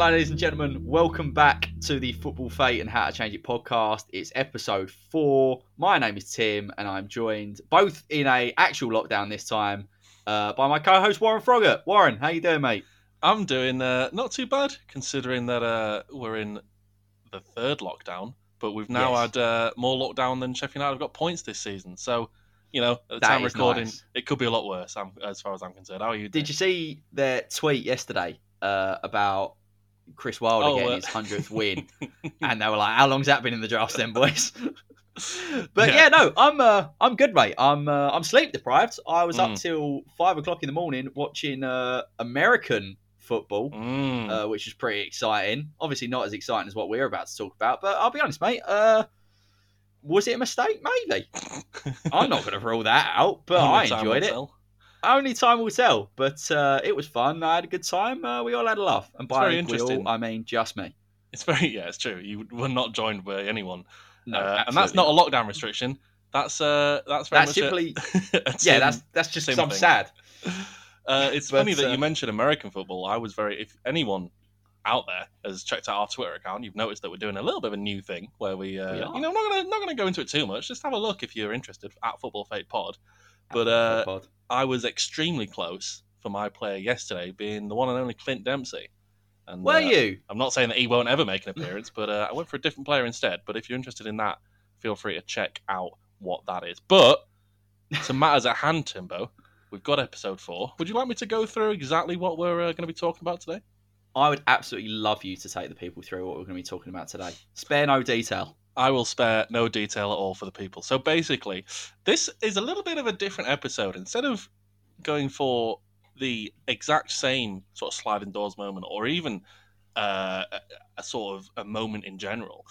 Hello, ladies and gentlemen. Welcome back to the Football Fate and How to Change It podcast. It's episode four. My name is Tim, and I'm joined both in a actual lockdown this time uh, by my co-host Warren Froggatt. Warren, how you doing, mate? I'm doing uh, not too bad, considering that uh, we're in the third lockdown, but we've now Yes. had uh, more lockdown than Sheffield United have got points this season. So, you know, at the That time recording, nice. it could be a lot worse, um, as far as I'm concerned. How are you? Did you see their tweet yesterday uh, about Chris Wilder Oh, getting uh, his hundredth win? and they were like, "How long's that been in the drafts, then, boys?" But yeah, no, I'm uh, I'm good, mate. I'm uh, I'm sleep deprived. I was up Mm. till five o'clock in the morning watching uh, American football, Mm. uh, which was pretty exciting. Obviously, not as exciting as what we're about to talk about. But I'll be honest, mate. Uh, was it a mistake? Maybe. I'm not going to rule that out, but I enjoyed it. tell. Only time will tell. But uh, it was fun. I had a good time. Uh, we all had a laugh, and by very we all, I mean just me. It's very yeah, it's true. You were not joined by anyone, No, uh, and that's not a lockdown restriction. That's uh, that's very That's simply a yeah. That's that's just same I'm sad. Uh, it's But, funny that uh, you mentioned American football. I was very. If anyone out there has checked out our Twitter account, you've noticed that we're doing a little bit of a new thing where we, uh, We you know, I'm not gonna not gonna go into it too much. Just have a look if you're interested at Football Fate Pod. But uh, I was extremely close for my player yesterday, being the one and only Clint Dempsey. And were uh, you? I'm not saying that he won't ever make an appearance, but uh, I went for a different player instead. But if you're interested in that, feel free to check out what that is. But to matters at hand, Timbo, we've got episode four. Would you like me to go through exactly what we're uh, going to be talking about today? I would absolutely love you to take the people through what we're going to be talking about today. Spare no detail. I will spare no detail at all for the people. So basically, this is a little bit of a different episode. Instead of going for the exact same sort of sliding doors moment, or even uh, a, a sort of a moment in general,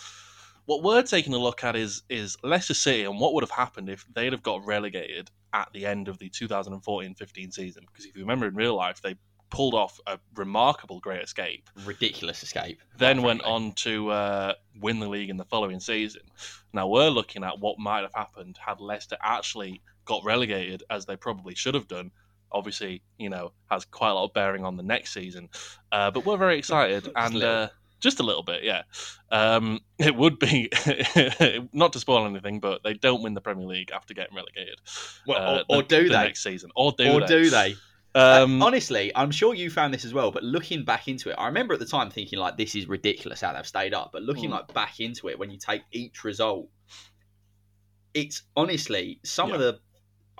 what we're taking a look at is is Leicester City and what would have happened if they'd have got relegated at the end of the 2014-15 season. Because if you remember in real life, they pulled off a remarkable great escape Ridiculous escape. then went frankly. on to uh, win the league in the following season. Now we're looking at what might have happened had Leicester actually got relegated, as they probably should have done. Obviously, you know, has quite a lot of bearing on the next season. Uh, but we're very excited, Just and little. uh, just a little bit, yeah. Um, it would be not to spoil anything, but they don't win the Premier League after getting relegated. Well, uh, or, or the- do the they? next season, or do or they? do they? Um, Uh, honestly, I'm sure you found this as well. But looking back into it, I remember at the time thinking like, "This is ridiculous how they've stayed up." But looking Mm. like back into it, when you take each result, it's honestly some of the.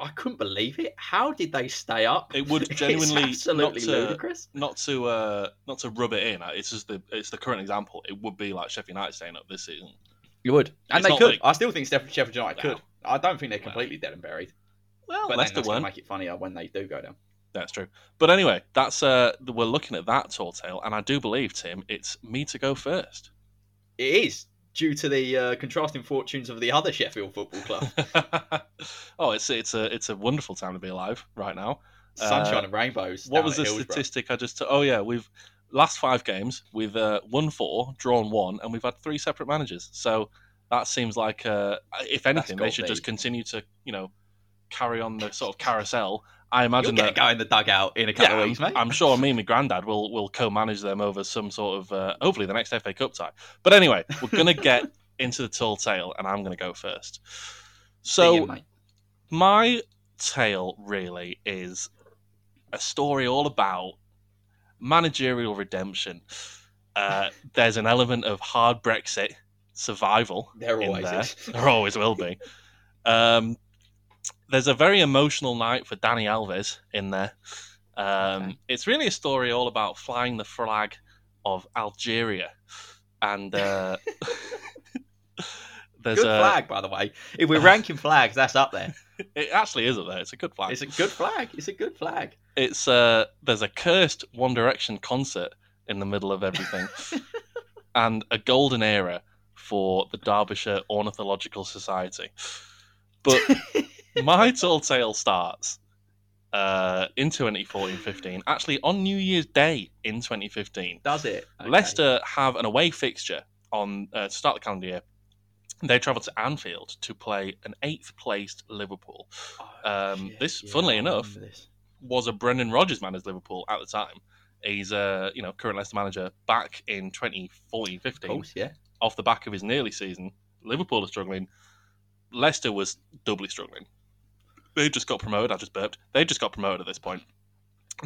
I couldn't believe it. How did they stay up? It would genuinely absolutely not to- ludicrous. not to uh, not to rub it in. It's just the it's the current example. It would be like Sheffield United staying up this season. You would, and It's they could. like- I still think Sheffield United No. could. I don't think they're completely dead and buried. Well, But Leicester that's weren't. make it funnier when they do go down. That's true. But anyway, that's uh, we're looking at that tall tale, and I do believe Tim, it's me to go first. It is due to the uh, contrasting fortunes of the other Sheffield Football Club. oh, it's it's a it's a wonderful time to be alive right now. Sunshine Uh, and rainbows. What was the Hillsborough. statistic I just? oh yeah, we've last five games we've uh, won four, drawn one, and we've had three separate managers. So that seems like, uh, if anything, they should just continue to you know carry on the sort of carousel. I You'll imagine get that a go in the dugout in a couple yeah, of weeks, I'm, mate. I'm sure me and my granddad will will co-manage them over some sort of uh, hopefully the next FA Cup tie. But anyway, we're gonna get into the tall tale, and I'm gonna go first. So mate. my tale really is a story all about managerial redemption. Uh, there's an element of hard Brexit survival there in always there. is. There always will be. Um, there's a very emotional night for Dani Alves in there. Um, Okay. It's really a story all about flying the flag of Algeria, and uh, there's Good a. flag, by the way. If we're ranking flags, that's up there. It actually is up there. It's a good flag. It's a good flag. It's a good flag. It's uh, there's a cursed One Direction concert in the middle of everything, and a golden era for the Derbyshire Ornithological Society. But my tall tale starts uh, in 2014-15, actually on New Year's Day in 2015. Does it? Okay. Leicester have an away fixture on uh, to start the calendar year. They travel to Anfield to play an eighth placed Liverpool. Oh, um, this, Yeah, funnily enough, this. Was a Brendan Rodgers man as Liverpool at the time. He's a you know current Leicester manager back in 2014-15. course, yeah. off the back of his nearly season. Liverpool are struggling. Leicester was doubly struggling. They just got promoted. I just burped. They just got promoted at this point,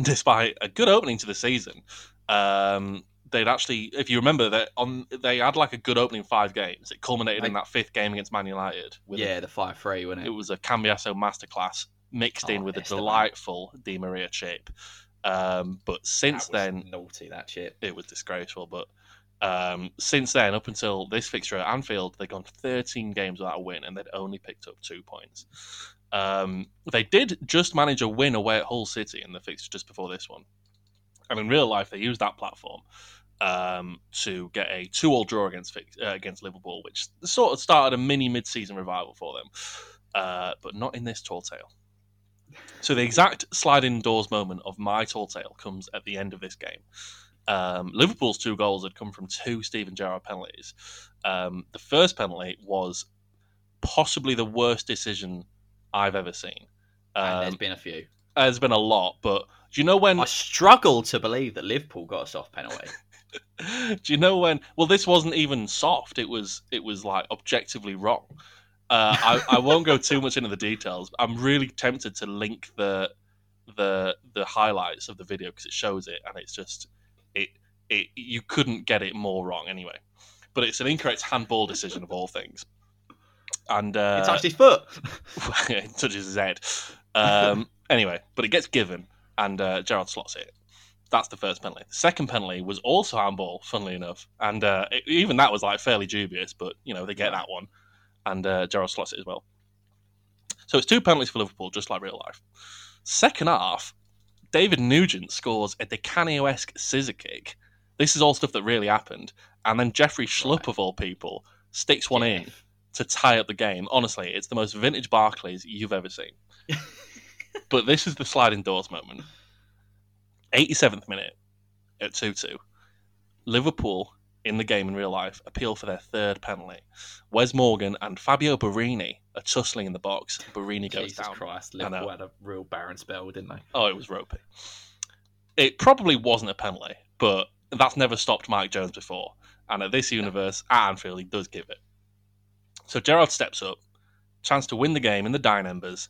despite a good opening to the season. Um, they'd actually, if you remember, that on they had like a good opening five games. It culminated in that fifth game against Man United. With a- Yeah, the 5 3, wasn't it it? was a Cambiasso masterclass mixed in Oh, with a delightful Di Maria chip. Um, but since then, naughty, that shit. it was disgraceful. But um, since then, up until this fixture at Anfield, they've gone 13 games without a win, and they'd only picked up two points. Um, they did just manage a win away at Hull City in the fixture just before this one. And in real life, they used that platform um, to get a two-all draw against uh, against Liverpool, which sort of started a mini mid-season revival for them, uh, but not in this tall tale. So the exact sliding doors moment of my tall tale comes at the end of this game. Um, Liverpool's two goals had come from two Steven Gerrard penalties. Um, the first penalty was possibly the worst decision I've ever seen. and there's Um, been a few. there's been a lot, but do you know when? I struggle to believe that Liverpool got a soft penalty. do you know when? Well, this wasn't even soft. It was. It was like objectively wrong. Uh, I, I won't go too much into the details. I'm really tempted to link the the the highlights of the video because it shows it, and it's just it it you couldn't get it more wrong anyway. But it's an incorrect handball decision of all things. And uh, It touched his foot. it touches his head. Um, anyway, but it gets given, and uh, Gerrard slots it. That's the first penalty. The second penalty was also handball, funnily enough, and uh, it, even that was like fairly dubious, but you know they get that one, and uh, Gerrard slots it as well. So it's two penalties for Liverpool, just like real life. Second half, David Nugent scores a Di Canio-esque scissor kick. This is all stuff that really happened, and then Jeffrey Schlupp Right. of all people sticks one in Jeff. To tie up the game. Honestly, it's the most vintage Barclays you've ever seen. but this is the sliding doors moment. 87th minute at 2 2. Liverpool in the game in real life appeal for their third penalty. Wes Morgan and Fabio Borini are tussling in the box. Borini goes Jesus down. Christ. Uh, Liverpool had a real barren spell, didn't they? Oh, it was ropey. It probably wasn't a penalty, but that's never stopped Mike Jones before. And at this universe, at Anfield, he does give it. So Gerrard steps up, chance to win the game in the Dine Embers,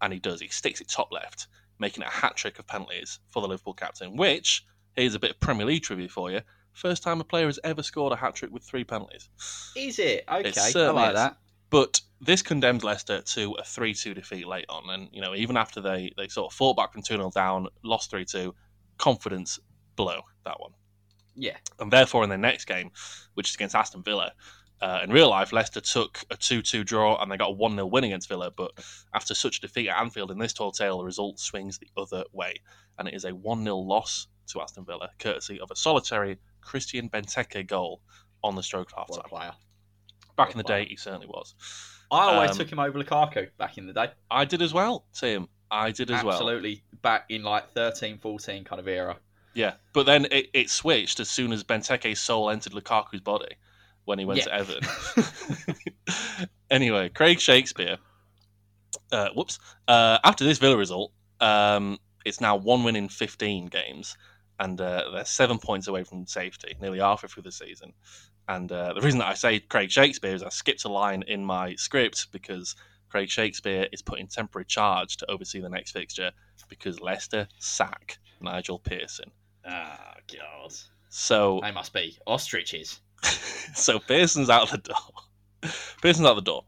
and he does. He sticks it top left, making it a hat trick of penalties for the Liverpool captain. Which here's a bit of Premier League trivia for you: first time a player has ever scored a hat trick with three penalties. Is it? Okay, I like is. that. But this condemns Leicester to a 3 2 defeat late on. And, you know, even after they, they sort of fought back from 2 0 down, lost 3 2, confidence below that one. Yeah. And therefore, in their next game, which is against Aston Villa, uh, in real life, Leicester took a 2 2 draw and they got a 1 0 win against Villa. But after such a defeat at Anfield in this tall tale, the result swings the other way. And it is a 1 0 loss to Aston Villa, courtesy of a solitary Christian Benteke goal on the stroke of half What a time. player. Back what in the player. day, he certainly was. I always Um, took him over Lukaku back in the day. I did as well, Tim. I did as well. Absolutely back in like 13, 14 kind of era. Yeah, but then it, it switched as soon as Benteke's soul entered Lukaku's body when he went Yeah. to Everton. anyway, Craig Shakespeare. Uh, whoops. Uh, after this Villa result, um, it's now one win in 15 games, and uh, they're seven points away from safety, nearly halfway through the season. And uh, the reason that I say Craig Shakespeare is I skipped a line in my script because Craig Shakespeare is put in temporary charge to oversee the next fixture because Leicester sack Nigel Pearson. Ah, God. So They must be ostriches. so Pearson's out the door. Pearson's out the door.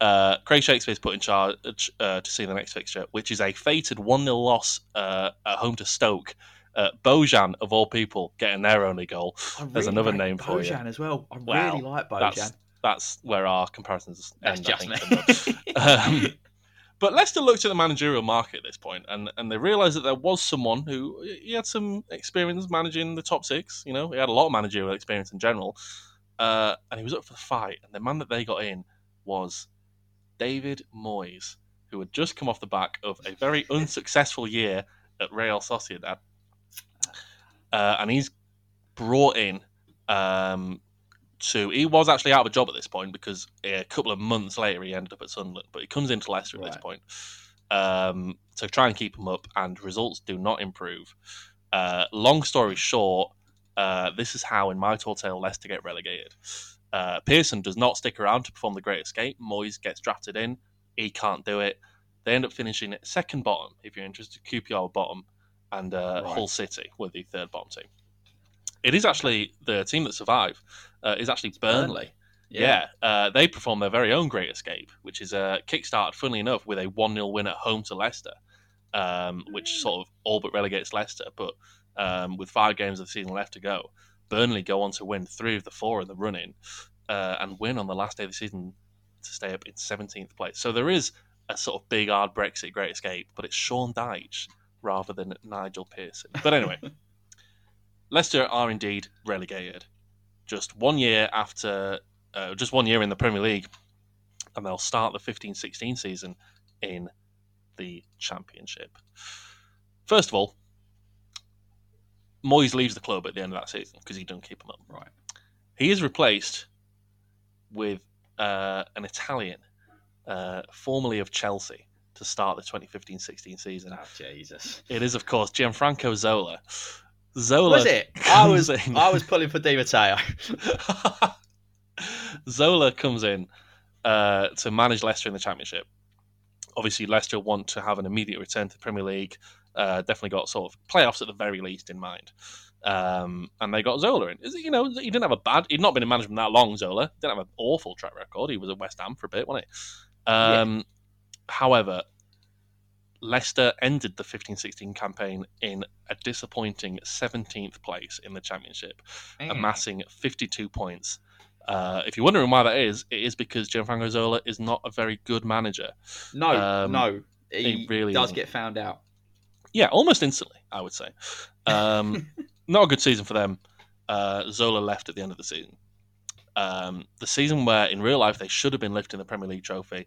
Uh, Craig Shakespeare's put in charge uh, to see the next fixture, which is a fated 1 0 loss uh, at home to Stoke. Uh, Bojan, of all people, getting their only goal. I There's another rate name for you. Bojan as well. I Wow, really like Bojan. That's that's where our comparisons That's end. I just me. Um, But Leicester looked at the managerial market at this point, and, and they realised that there was someone who he had some experience managing the top six. You know, he had a lot of managerial experience in general, uh, and he was up for the fight. And the man that they got in was David Moyes, who had just come off the back of a very unsuccessful year at Real Sociedad, uh, and he's brought in um, to. He was actually out of a job at this point because a couple of months later he ended up at Sunderland, but he comes into Leicester at this point um, to try and keep him up, and results do not improve. Uh, long story short, uh, this is how, in my tall tale, Leicester get relegated. Uh, Pearson does not stick around to perform the Great Escape. Moyes gets drafted in. He can't do it. They end up finishing second bottom, if you're interested. QPR bottom, and uh, Right. Hull City were the third bottom team. It is actually the team that survive uh, is actually Burnley. Yeah, uh, they perform their very own Great Escape, which is uh, kickstarted, funnily enough, with a 1 0 win at home to Leicester, um, which sort of all but relegates Leicester. But um, with five games of the season left to go, Burnley go on to win three of the four in the running uh, and win on the last day of the season to stay up in 17th place. So there is a sort of big, hard Brexit Great Escape, but it's Sean Dyche rather than Nigel Pearson. But anyway, Leicester are indeed relegated. Just one year after, uh, just one year in the Premier League, and they'll start the 15 16 season in the Championship. First of all, Moyes leaves the club at the end of that season because he doesn't keep him up. Right. He is replaced with uh, an Italian, uh, formerly of Chelsea, to start the 2015 16 season. Oh, Jesus. It is, of course, Gianfranco Zola. Zola Was it? I was in- I was pulling for Di Matteo. Zola comes in uh, to manage Leicester in the Championship. Obviously, Leicester want to have an immediate return to the Premier League. Uh, definitely got sort of playoffs at the very least in mind. Um, and they got Zola in. You know, he didn't have a bad. He'd not been in management that long. Zola didn't have an awful track record. He was at West Ham for a bit, wasn't he? Um, However, Leicester ended the 15-16 campaign in a disappointing 17th place in the Championship amassing 52 points. Uh, if you're wondering why that is, it is because Gianfranco Zola is not a very good manager. No, Um, no. He, he really does isn't. get found out. Yeah, almost instantly, I would say. Um, not a good season for them. Uh, Zola left at the end of the season. Um, the season where, in real life, they should have been lifting the Premier League trophy.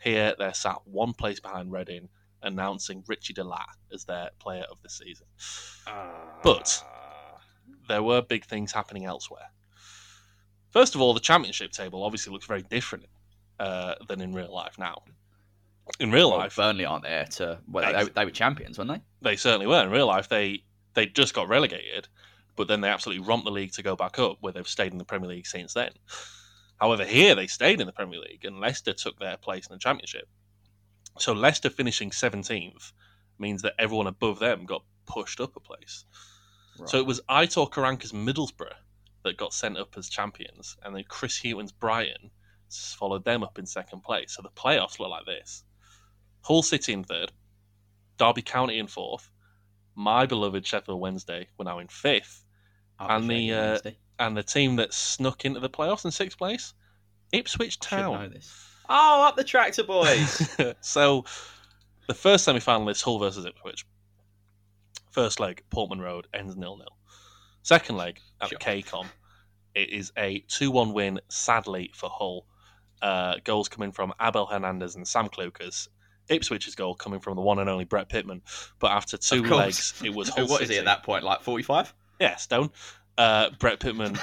Here, they're sat one place behind Reading, announcing Ritchie De Laet as their player of the season. But- there were big things happening elsewhere. First of all, the championship table obviously looks very different uh, than in real life now. In real Well, life, Burnley aren't there to. Well, they, they, were champions, weren't they? they certainly were. In real life, they they just got relegated, but then they absolutely romped the league to go back up, where they've stayed in the Premier League since then. However, here they stayed in the Premier League, and Leicester took their place in the Championship. So Leicester finishing seventeenth means that everyone above them got pushed up a place. So it was Aitor Karanka's Middlesbrough that got sent up as champions, and then Chris Hughton's Brighton followed them up in second place. So the playoffs look like this: Hull City in third, Derby County in fourth, my beloved Sheffield Wednesday were now in fifth, I'll and the, uh, and the team that snuck into the playoffs in sixth place, Ipswich I know Town. Oh, up the tractor boys. so the first semi final is Hull versus Ipswich. First leg, Portman Road, ends nil nil. Second leg at Sure. the KCOM, it is a 2 1 win, sadly, for Hull. Uh, goals coming from Abel Hernandez and Sam Clucas. Ipswich's goal coming from the one and only Brett Pitman. But after two legs, it was Hull what is he at that point? Like forty-five? Yeah, Stone. Uh, Brett Pitman,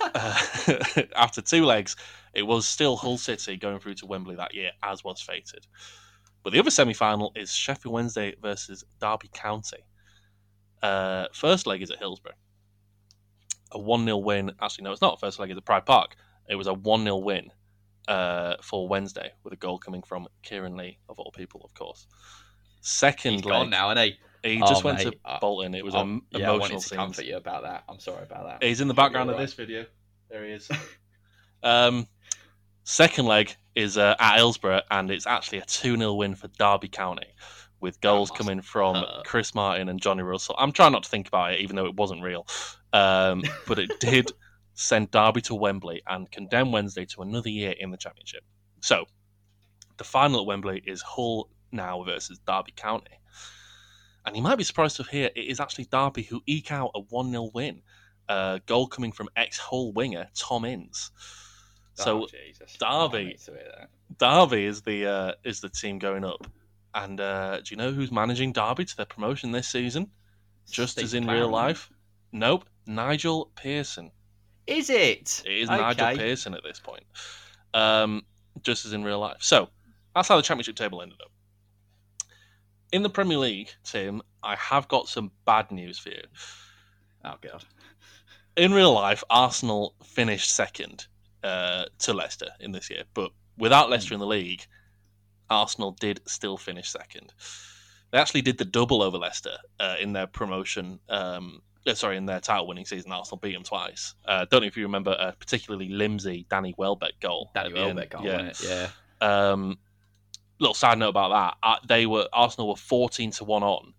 uh, after two legs, it was still Hull City going through to Wembley that year, as was fated. But the other semi final is Sheffield Wednesday versus Derby County. Uh, first leg is at Hillsborough. A 1 0 win. Actually, no, it's not. First leg is at Pride Park. It was a 1 0 win uh, for Wednesday, with a goal coming from Kieran Lee, of all people, of course. Second He's leg. gone now, isn't he? He Oh, just went mate. to Bolton. It was an yeah, I emotional wanted to scene. comfort you about that. I'm sorry about that. He's in the You're background of this video. There he is. um, second leg is uh, at Hillsborough, and it's actually a 2 0 win for Derby County, with goals coming from hurt. Chris Martin and Johnny Russell. I'm trying not to think about it, even though it wasn't real. Um, but it did send Derby to Wembley and condemn Wednesday to another year in the Championship. So, the final at Wembley is Hull now versus Derby County. And you might be surprised to hear it is actually Derby who eke out a 1 0 win. Uh, goal coming from ex Hull winger Tom Ince. So oh, Derby- I need to hear that. Derby is the uh, is the team going up. And uh, do you know who's managing Derby to their promotion this season? Just Steve as in McClaren, real life? Nope. Nigel Pearson. Is it? It is okay. Nigel Pearson at this point. Um, just as in real life. So that's how the championship table ended up. In the Premier League, Tim, I have got some bad news for you. Oh god. In real life, Arsenal finished second uh, to Leicester in this year, but without Leicester in the league, Arsenal did still finish second. They actually did the double over Leicester uh, in their promotion. Um, uh, sorry, in their title-winning season, Arsenal beat them twice. Uh, don't know if you remember a particularly limsy Danny Welbeck goal. Danny. Welbeck goal, yeah. Yeah. Um, little side note about that: uh, they were Arsenal were fourteen to one on,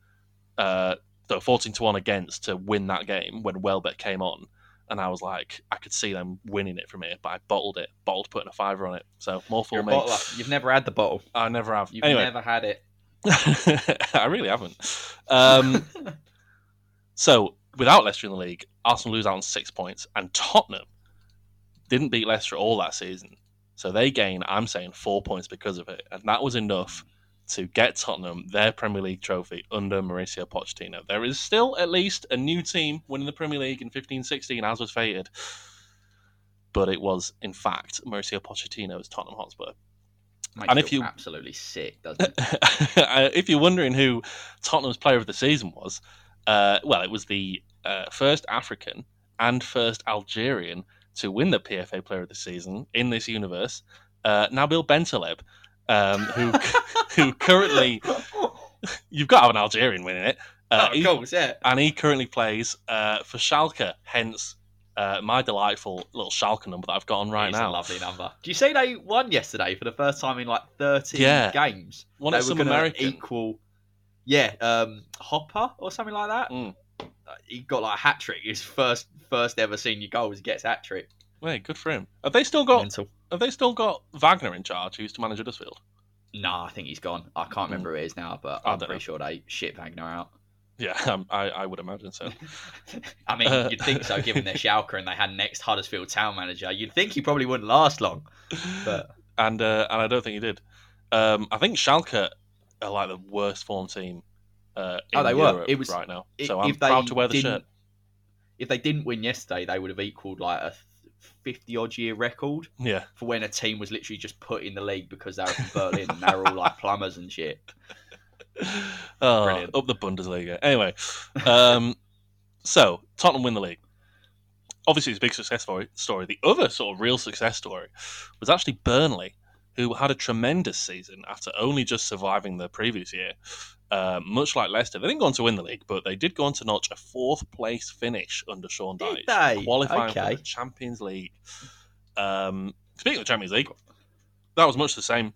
uh, so fourteen to one against to win that game when Welbeck came on, and I was like, I could see them winning it from here, but I bottled it, bottled putting a fiver on it. So more for You're me. You've never had the bottle. I never have. You've anyway, never had it. I really haven't. Um, so without Leicester in the league, Arsenal lose out on six points, and Tottenham didn't beat Leicester all that season. So they gain, I'm saying, four points because of it, and that was enough to get Tottenham their Premier League trophy under Mauricio Pochettino. There is still at least a new team winning the Premier League in 15-16, as was fated, but it was in fact Mauricio Pochettino's Tottenham Hotspur. Makes And if you- absolutely sick, doesn't it? Uh, if you're wondering who Tottenham's player of the season was, uh, well, it was the uh, first African and first Algerian to win the PFA Player of the Season in this universe, uh, Nabil Bentaleb, um, who who currently you've got to have an Algerian winning it, uh, oh, he- course, yeah. and he currently plays uh, for Schalke. Hence, uh, my delightful little Schalke number that I've got on right It's now. a lovely number. Do you see they won yesterday for the first time in like 13 Yeah. games? One they of were some American. equal. Yeah, um, Hopper or something like that. Mm. He got like a hat trick. His first first ever senior goal. He gets hat trick. Wait, good for him. Have they still got Mental. Have they still got Wagner in charge, who used to manage Huddersfield? Nah, I think he's gone. I can't remember who it is now, but I I'm pretty know. sure they shit Wagner out. Yeah, um, I, I would imagine so. I mean, Uh, you'd think so, given their Schalke and they had next Huddersfield town manager. You'd think he probably wouldn't last long. But and uh, and I don't think he did. Um, I think Schalke are like the worst form team uh, in Oh, they were. It was- right now. So I'm proud to wear the shirt. if they didn't win yesterday, they would have equalled like a 50 odd year record Yeah, for when a team was literally just put in the league because they were from Berlin and they were all like plumbers and shit. oh, Brilliant. up the Bundesliga. Anyway, um, so Tottenham win the league. Obviously, it's a big success story. Story. The other sort of real success story was actually Burnley, who had a tremendous season after only just surviving the previous year. Uh, much like Leicester, they didn't go on to win the league, but they did go on to notch a fourth place finish under Sean Did Dyche, they? qualifying Okay. for the Champions League. Um, speaking of the Champions League, that was much the same.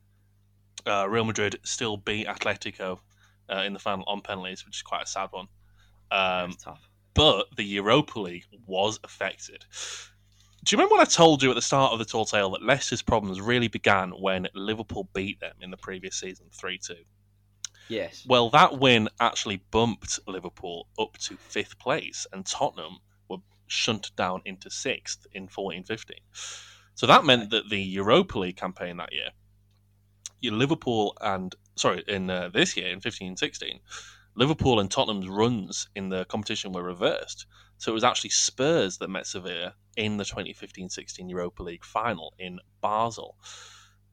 Uh, Real Madrid still beat Atletico uh, in the final on penalties, which is quite a sad one. Um, but the Europa League was affected. Do you remember when I told you at the start of the tall tale that Leicester's problems really began when Liverpool beat them in the previous season 3 2? Yes. Well, that win actually bumped Liverpool up to fifth place, and Tottenham were shunted down into sixth in 14 15. So that meant that the Europa League campaign that year, Liverpool and, sorry, in uh, this year, in 15 16, Liverpool and Tottenham's runs in the competition were reversed. So it was actually Spurs that met Sevilla in the 2015 16 Europa League final in Basel.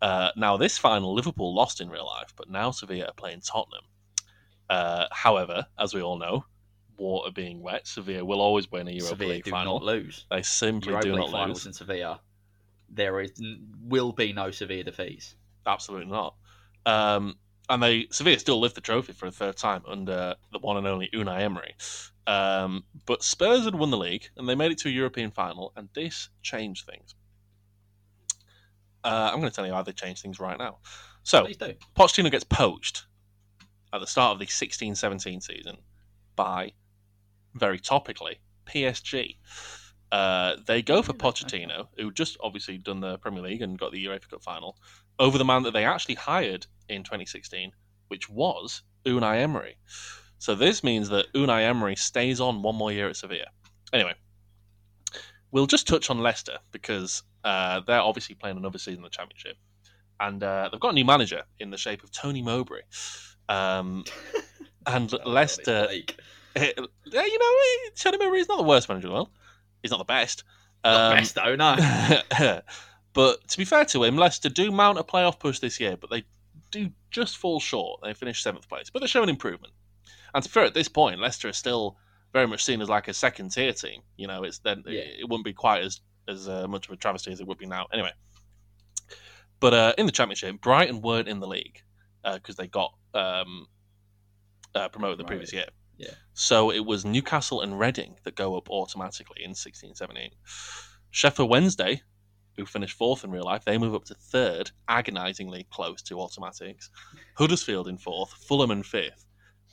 Uh, now, this final, Liverpool lost in real life, but now Sevilla are playing Tottenham. Uh, however, as we all know, water being wet, Sevilla will always win a Europa Sevilla League do final. not lose. They simply Europa do League not finals lose. in Sevilla. There is will be no Sevilla defeats. Absolutely not. Um, and they Sevilla still lift the trophy for a third time under the one and only Unai Emery. Um, but Spurs had won the league and they made it to a European final, and this changed things. Uh, I'm going to tell you how they changed things right now. So, Pochettino gets poached at the start of the 16-17 season by, very topically, PSG. Uh, they go for Pochettino, who just obviously done the Premier League and got the UEFA Cup final, over the man that they actually hired in 2016, which was Unai Emery. So this means that Unai Emery stays on one more year at Sevilla. Anyway, we'll just touch on Leicester because uh, they're obviously playing another season in the Championship, and uh, they've got a new manager in the shape of Tony Mowbray. Um, and Leicester, eh, yeah, you know, Tony Mowbray is not the worst manager in the world. He's not the best. Not Um, best though, no. but to be fair to him, Leicester do mount a playoff push this year, but they do just fall short. They finish seventh place, but they're showing improvement. And to be fair, at this point, Leicester is still very much seen as like a second tier team. You know, it's then Yeah. it, it wouldn't be quite as as uh, much of a travesty as it would be now. Anyway, but uh, in the championship, Brighton weren't in the league because they got um, uh, promoted the previous year. Yeah. So it was Newcastle and Reading that go up automatically in 16-17. Sheffield Wednesday, who finished fourth in real life, they move up to third, agonisingly close to automatics. Huddersfield in fourth, Fulham in fifth,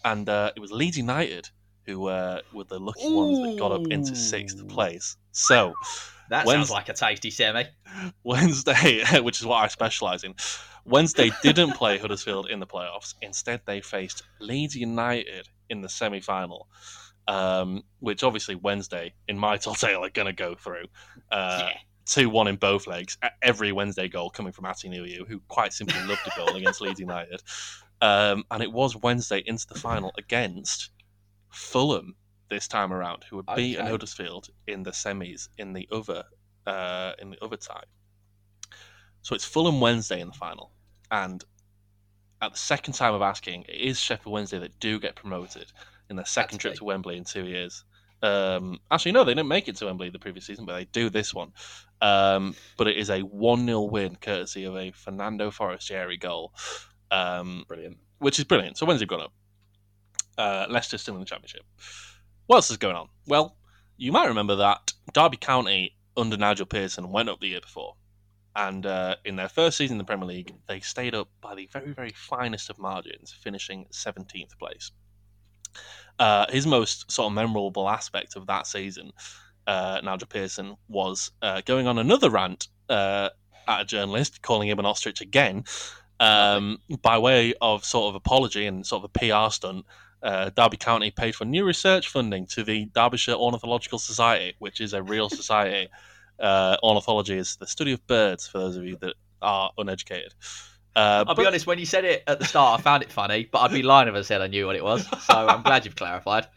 and uh, it was Leeds United who uh, were the lucky ones that got up into sixth place. So That When's- sounds like a tasty semi. Wednesday, which is what I specialise in, Wednesday didn't play Huddersfield in the playoffs. Instead, they faced Leeds United in the semi final, um, which obviously Wednesday, in my tall tale, are going to go through. Uh, yeah. 2 1 in both legs. Every Wednesday goal coming from Atdhe Nuhiu, who quite simply loved a goal against Leeds United. Um, and it was Wednesday into the final against Fulham this time around, who beaten Okay. Huddersfield in the semis in the other uh, in the other tie. So it's Fulham Wednesday in the final, and at the second time of asking, it is Sheffield Wednesday that do get promoted in their second That's trip big. to Wembley in two years. Um, actually, no, they didn't make it to Wembley the previous season, but they do this one. Um, but it is a 1 0 win courtesy of a Fernando Forestieri goal, um, Brilliant. which is brilliant. So when's it gone up? Uh, Leicester's still in the Championship. What else is going on? Well, you might remember that Derby County under Nigel Pearson went up the year before. And uh, in their first season in the Premier League, they stayed up by the very, very finest of margins, finishing 17th place. Uh, his most sort of memorable aspect of that season, uh, Nigel Pearson, was uh, going on another rant uh, at a journalist, calling him an ostrich again, um, by way of sort of apology and sort of a PR stunt. Uh, Derby County paid for new research funding to the Derbyshire Ornithological Society, which is a real society. Uh, ornithology is the study of birds, for those of you that are uneducated. Uh, I'll be honest, when you said it at the start, I found it funny, but I'd be lying if I said I knew what it was. So I'm glad you've clarified.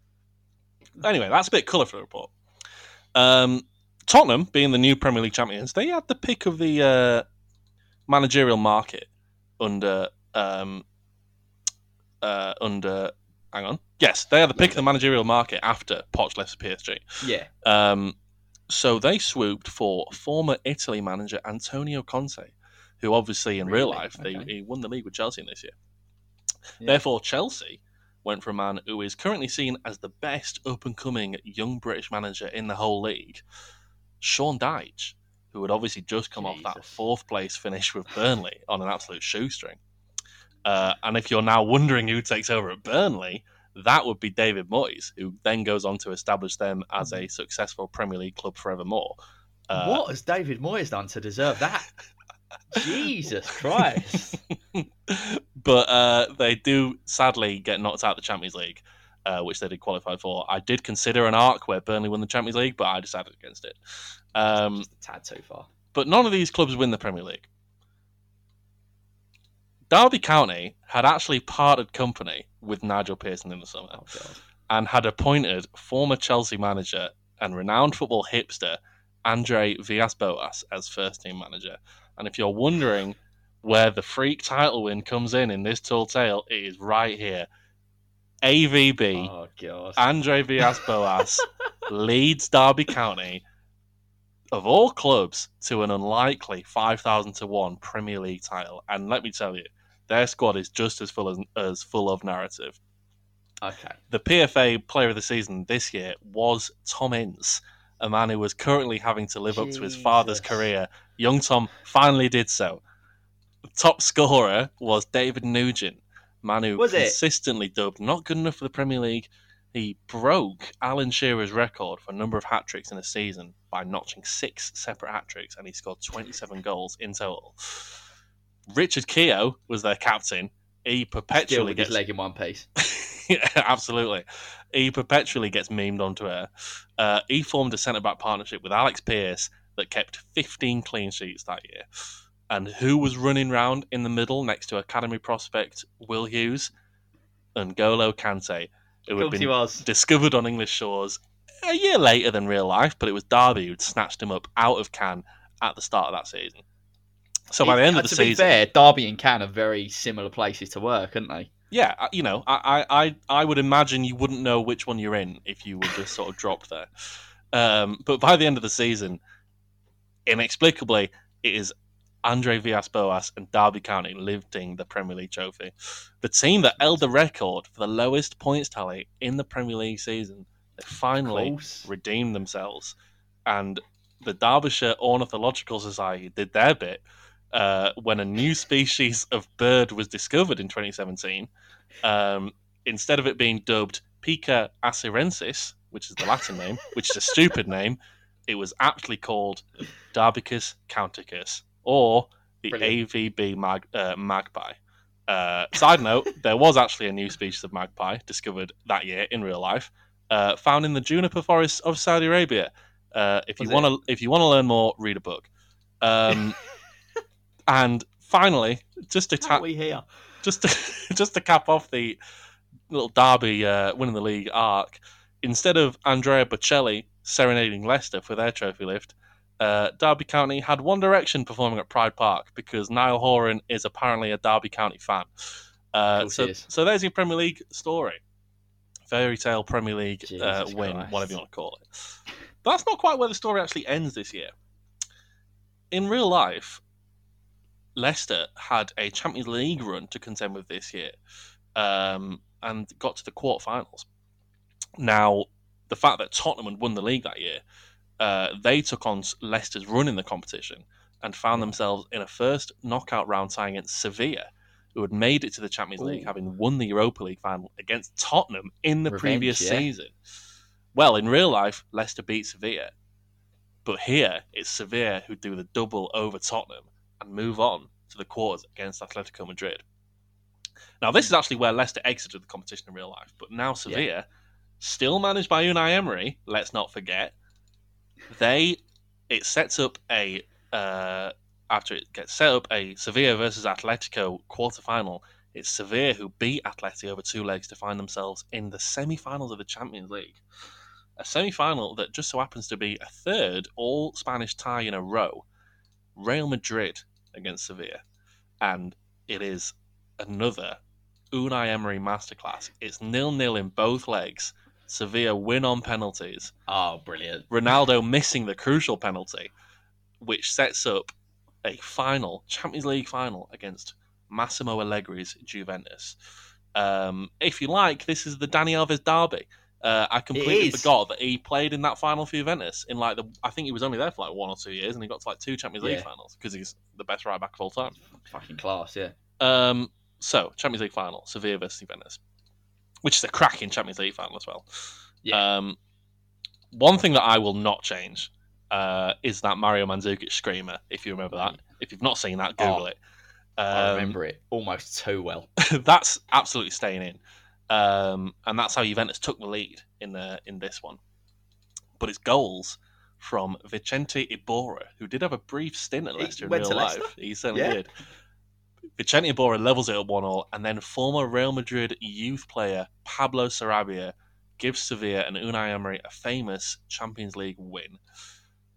anyway, that's a bit colourful report. Um, Tottenham, being the new Premier League champions, they had the pick of the uh, managerial market under um, uh, under. Hang on. Yes, they are the pick of the managerial market after Poch left PSG. Yeah. Um, so they swooped for former Italy manager Antonio Conte, who obviously in real Really? life they, Okay. he won the league with Chelsea in this year. Yeah. Therefore, Chelsea went for a man who is currently seen as the best up and coming young British manager in the whole league, Sean Dyche, who had obviously just come off that fourth place finish with Burnley on an absolute shoestring. Uh, and if you're now wondering who takes over at Burnley, that would be David Moyes, who then goes on to establish them as a successful Premier League club forevermore. Uh, what has David Moyes done to deserve that? Jesus Christ. but uh, they do sadly get knocked out of the Champions League, uh, which they did qualify for. I did consider an arc where Burnley won the Champions League, but I decided against it. Um, Just a tad too far. but none of these clubs win the Premier League. Derby County had actually parted company with Nigel Pearson in the summer Oh, and had appointed former Chelsea manager and renowned football hipster Andre Villas-Boas as first team manager. And if you're wondering where the freak title win comes in in this tall tale, it is right here. AVB, Oh, God. Andre Villas-Boas leads Derby County of all clubs to an unlikely 5,000 to 1 Premier League title. And let me tell you, their squad is just as full as, as full of narrative Okay. the PFA Player of the Season this year was Tom Ince, a man who was currently having to live up to his father's career. Young Tom finally did so. The top scorer was David Nugent, man who Was it? consistently dubbed not good enough for the Premier League. He broke Alan Shearer's record for a number of hat tricks in a season by notching six separate hat tricks, and he scored 27 goals in total. Richard Keogh was their captain. He Still perpetually his gets leg in one piece. yeah, absolutely. He perpetually gets memed onto air. Uh, he formed a centre back partnership with Alex Pearce that kept 15 clean sheets that year. And who was running round in the middle next to Academy prospect Will Hughes? And Golo Kante, who had been was. discovered on English shores a year later than real life, but it was Derby who'd snatched him up out of Caen at the start of that season. So by the end Uh, of the to be season, fair, Derby and Caen are very similar places to work, aren't they? yeah, uh, you know, I, I, I would imagine you wouldn't know which one you're in if you were just sort of dropped there. Um, but by the end of the season, inexplicably, it is Andre Villas-Boas and Derby County lifting the Premier League trophy. The team that held the record for the lowest points tally in the Premier League season, they finally Close. redeemed themselves. And the Derbyshire Ornithological Society did their bit uh, when a new species of bird was discovered in 2017. Um, instead of it being dubbed Pica asirensis, which is the Latin name, which is a stupid name, it was aptly called Darbicus counticus, or the Brilliant. AVB mag- uh, magpie. Uh, side note: There was actually a new species of magpie discovered that year in real life, uh, found in the juniper forests of Saudi Arabia. Uh, if you Was want to, if you want to learn more, read a book. Um, and finally, just to How ta- we here? just to, just to cap off the little derby uh, winning the league arc, instead of Andrea Bocelli serenading Leicester for their trophy lift, uh, Derby County had One Direction performing at Pride Park because Niall Horan is apparently a Derby County fan. Uh, so, so there's your Premier League story. Fairy tale Premier League uh, win, Christ. whatever you want to call it. But that's not quite where the story actually ends this year. In real life, Leicester had a Champions League run to contend with this year um, and got to the quarterfinals. Now, the fact that Tottenham had won the league that year, uh, they took on Leicester's run in the competition and found themselves in a first knockout round tie against Sevilla, who had made it to the Champions League, having won the Europa League final against Tottenham in the Revenge, previous yeah. season. Well, in real life, Leicester beat Sevilla, but here it's Sevilla who do the double over Tottenham and move on to the quarters against Atletico Madrid. Now, this is actually where Leicester exited the competition in real life, but now Sevilla, still managed by Unai Emery, let's not forget, they it sets up a uh, after it gets set up a Sevilla versus Atletico quarterfinal. It's Sevilla who beat Atleti over two legs to find themselves in the semi-finals of the Champions League. A semi-final that just so happens to be a third all Spanish tie in a row. Real Madrid against Sevilla, and it is another Unai Emery masterclass. It's nil-nil in both legs. Sevilla win on penalties. Oh, brilliant. Ronaldo missing the crucial penalty, which sets up a final Champions League final against Massimo Allegri's Juventus. Um, if you like, this is the Dani Alves derby. Uh, I completely forgot that he played in that final for Juventus. In like the, I think he was only there for like one or two years, and he got to like two Champions League Yeah. finals because he's the best right back of all time. Fucking class, yeah. Um, so Champions League final, Sevilla versus Juventus, which is a cracking Champions League final as well. Yeah. Um, one thing that I will not change uh, is that Mario Mandzukic screamer. If you remember that, if you've not seen that, Google Oh, it. I Um, remember it almost too well. that's absolutely staying in, um, and that's how Juventus took the lead in the in this one. But it's goals from Vicente Iborra, who did have a brief stint at Leicester in went real to life. Leicester? He certainly Yeah. did. Vicente Iborra levels it at one all, and then former Real Madrid youth player Pablo Sarabia gives Sevilla and Unai Emery a famous Champions League win.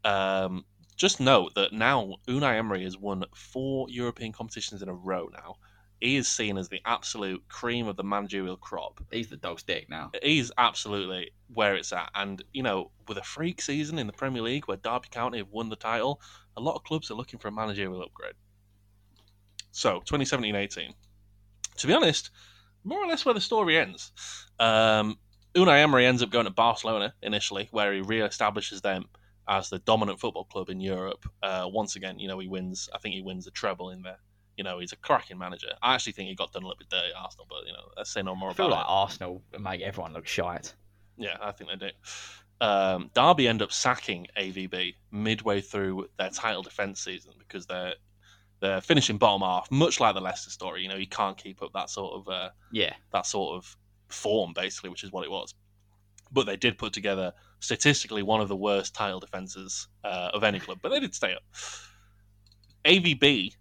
Um, just note that now Unai Emery has won four European competitions in a row now. He is seen as the absolute cream of the managerial crop. He's the dog's dick now. He's absolutely where it's at. And, you know, with a freak season in the Premier League where Derby County have won the title, a lot of clubs are looking for a managerial upgrade. So, 2017 18. To be honest, more or less where the story ends. Um, Unai Emery ends up going to Barcelona initially, where he re establishes them as the dominant football club in Europe. Uh, once again, you know, he wins, I think he wins the treble in there. You know, he's a cracking manager. I actually think he got done a little bit dirty at Arsenal, but, you know, let's say no more I about feel like Arsenal make everyone look shite. Yeah, I think they do. Um, Derby end up sacking AVB midway through their title defence season because they're they're finishing bottom half, much like the Leicester story. You know, you can't keep up that sort of uh, Yeah. that sort of form, basically, which is what it was. But they did put together statistically one of the worst title defences uh, of any club, but they did stay up. AVB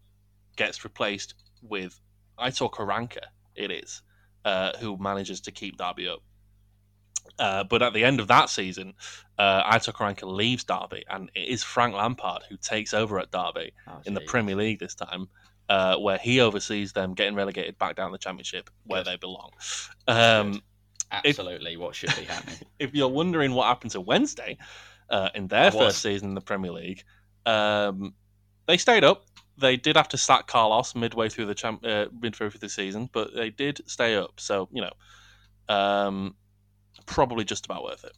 gets replaced with Aitor Karanka, it is, uh, who manages to keep Derby up. Uh, but at the end of that season, uh, Aitor Karanka leaves Derby, and it is Frank Lampard who takes over at Derby Oh, in the. Premier League this time. uh, where he oversees them getting relegated back down the Championship where Good. they belong. Um. Absolutely, what should be happening? if you're wondering what happened to Wednesday uh, in their first season in the Premier League, um, they stayed up. They did have to sack Carlos midway through the champ- uh, midway through the season, but they did stay up. So you know, um, probably just about worth it.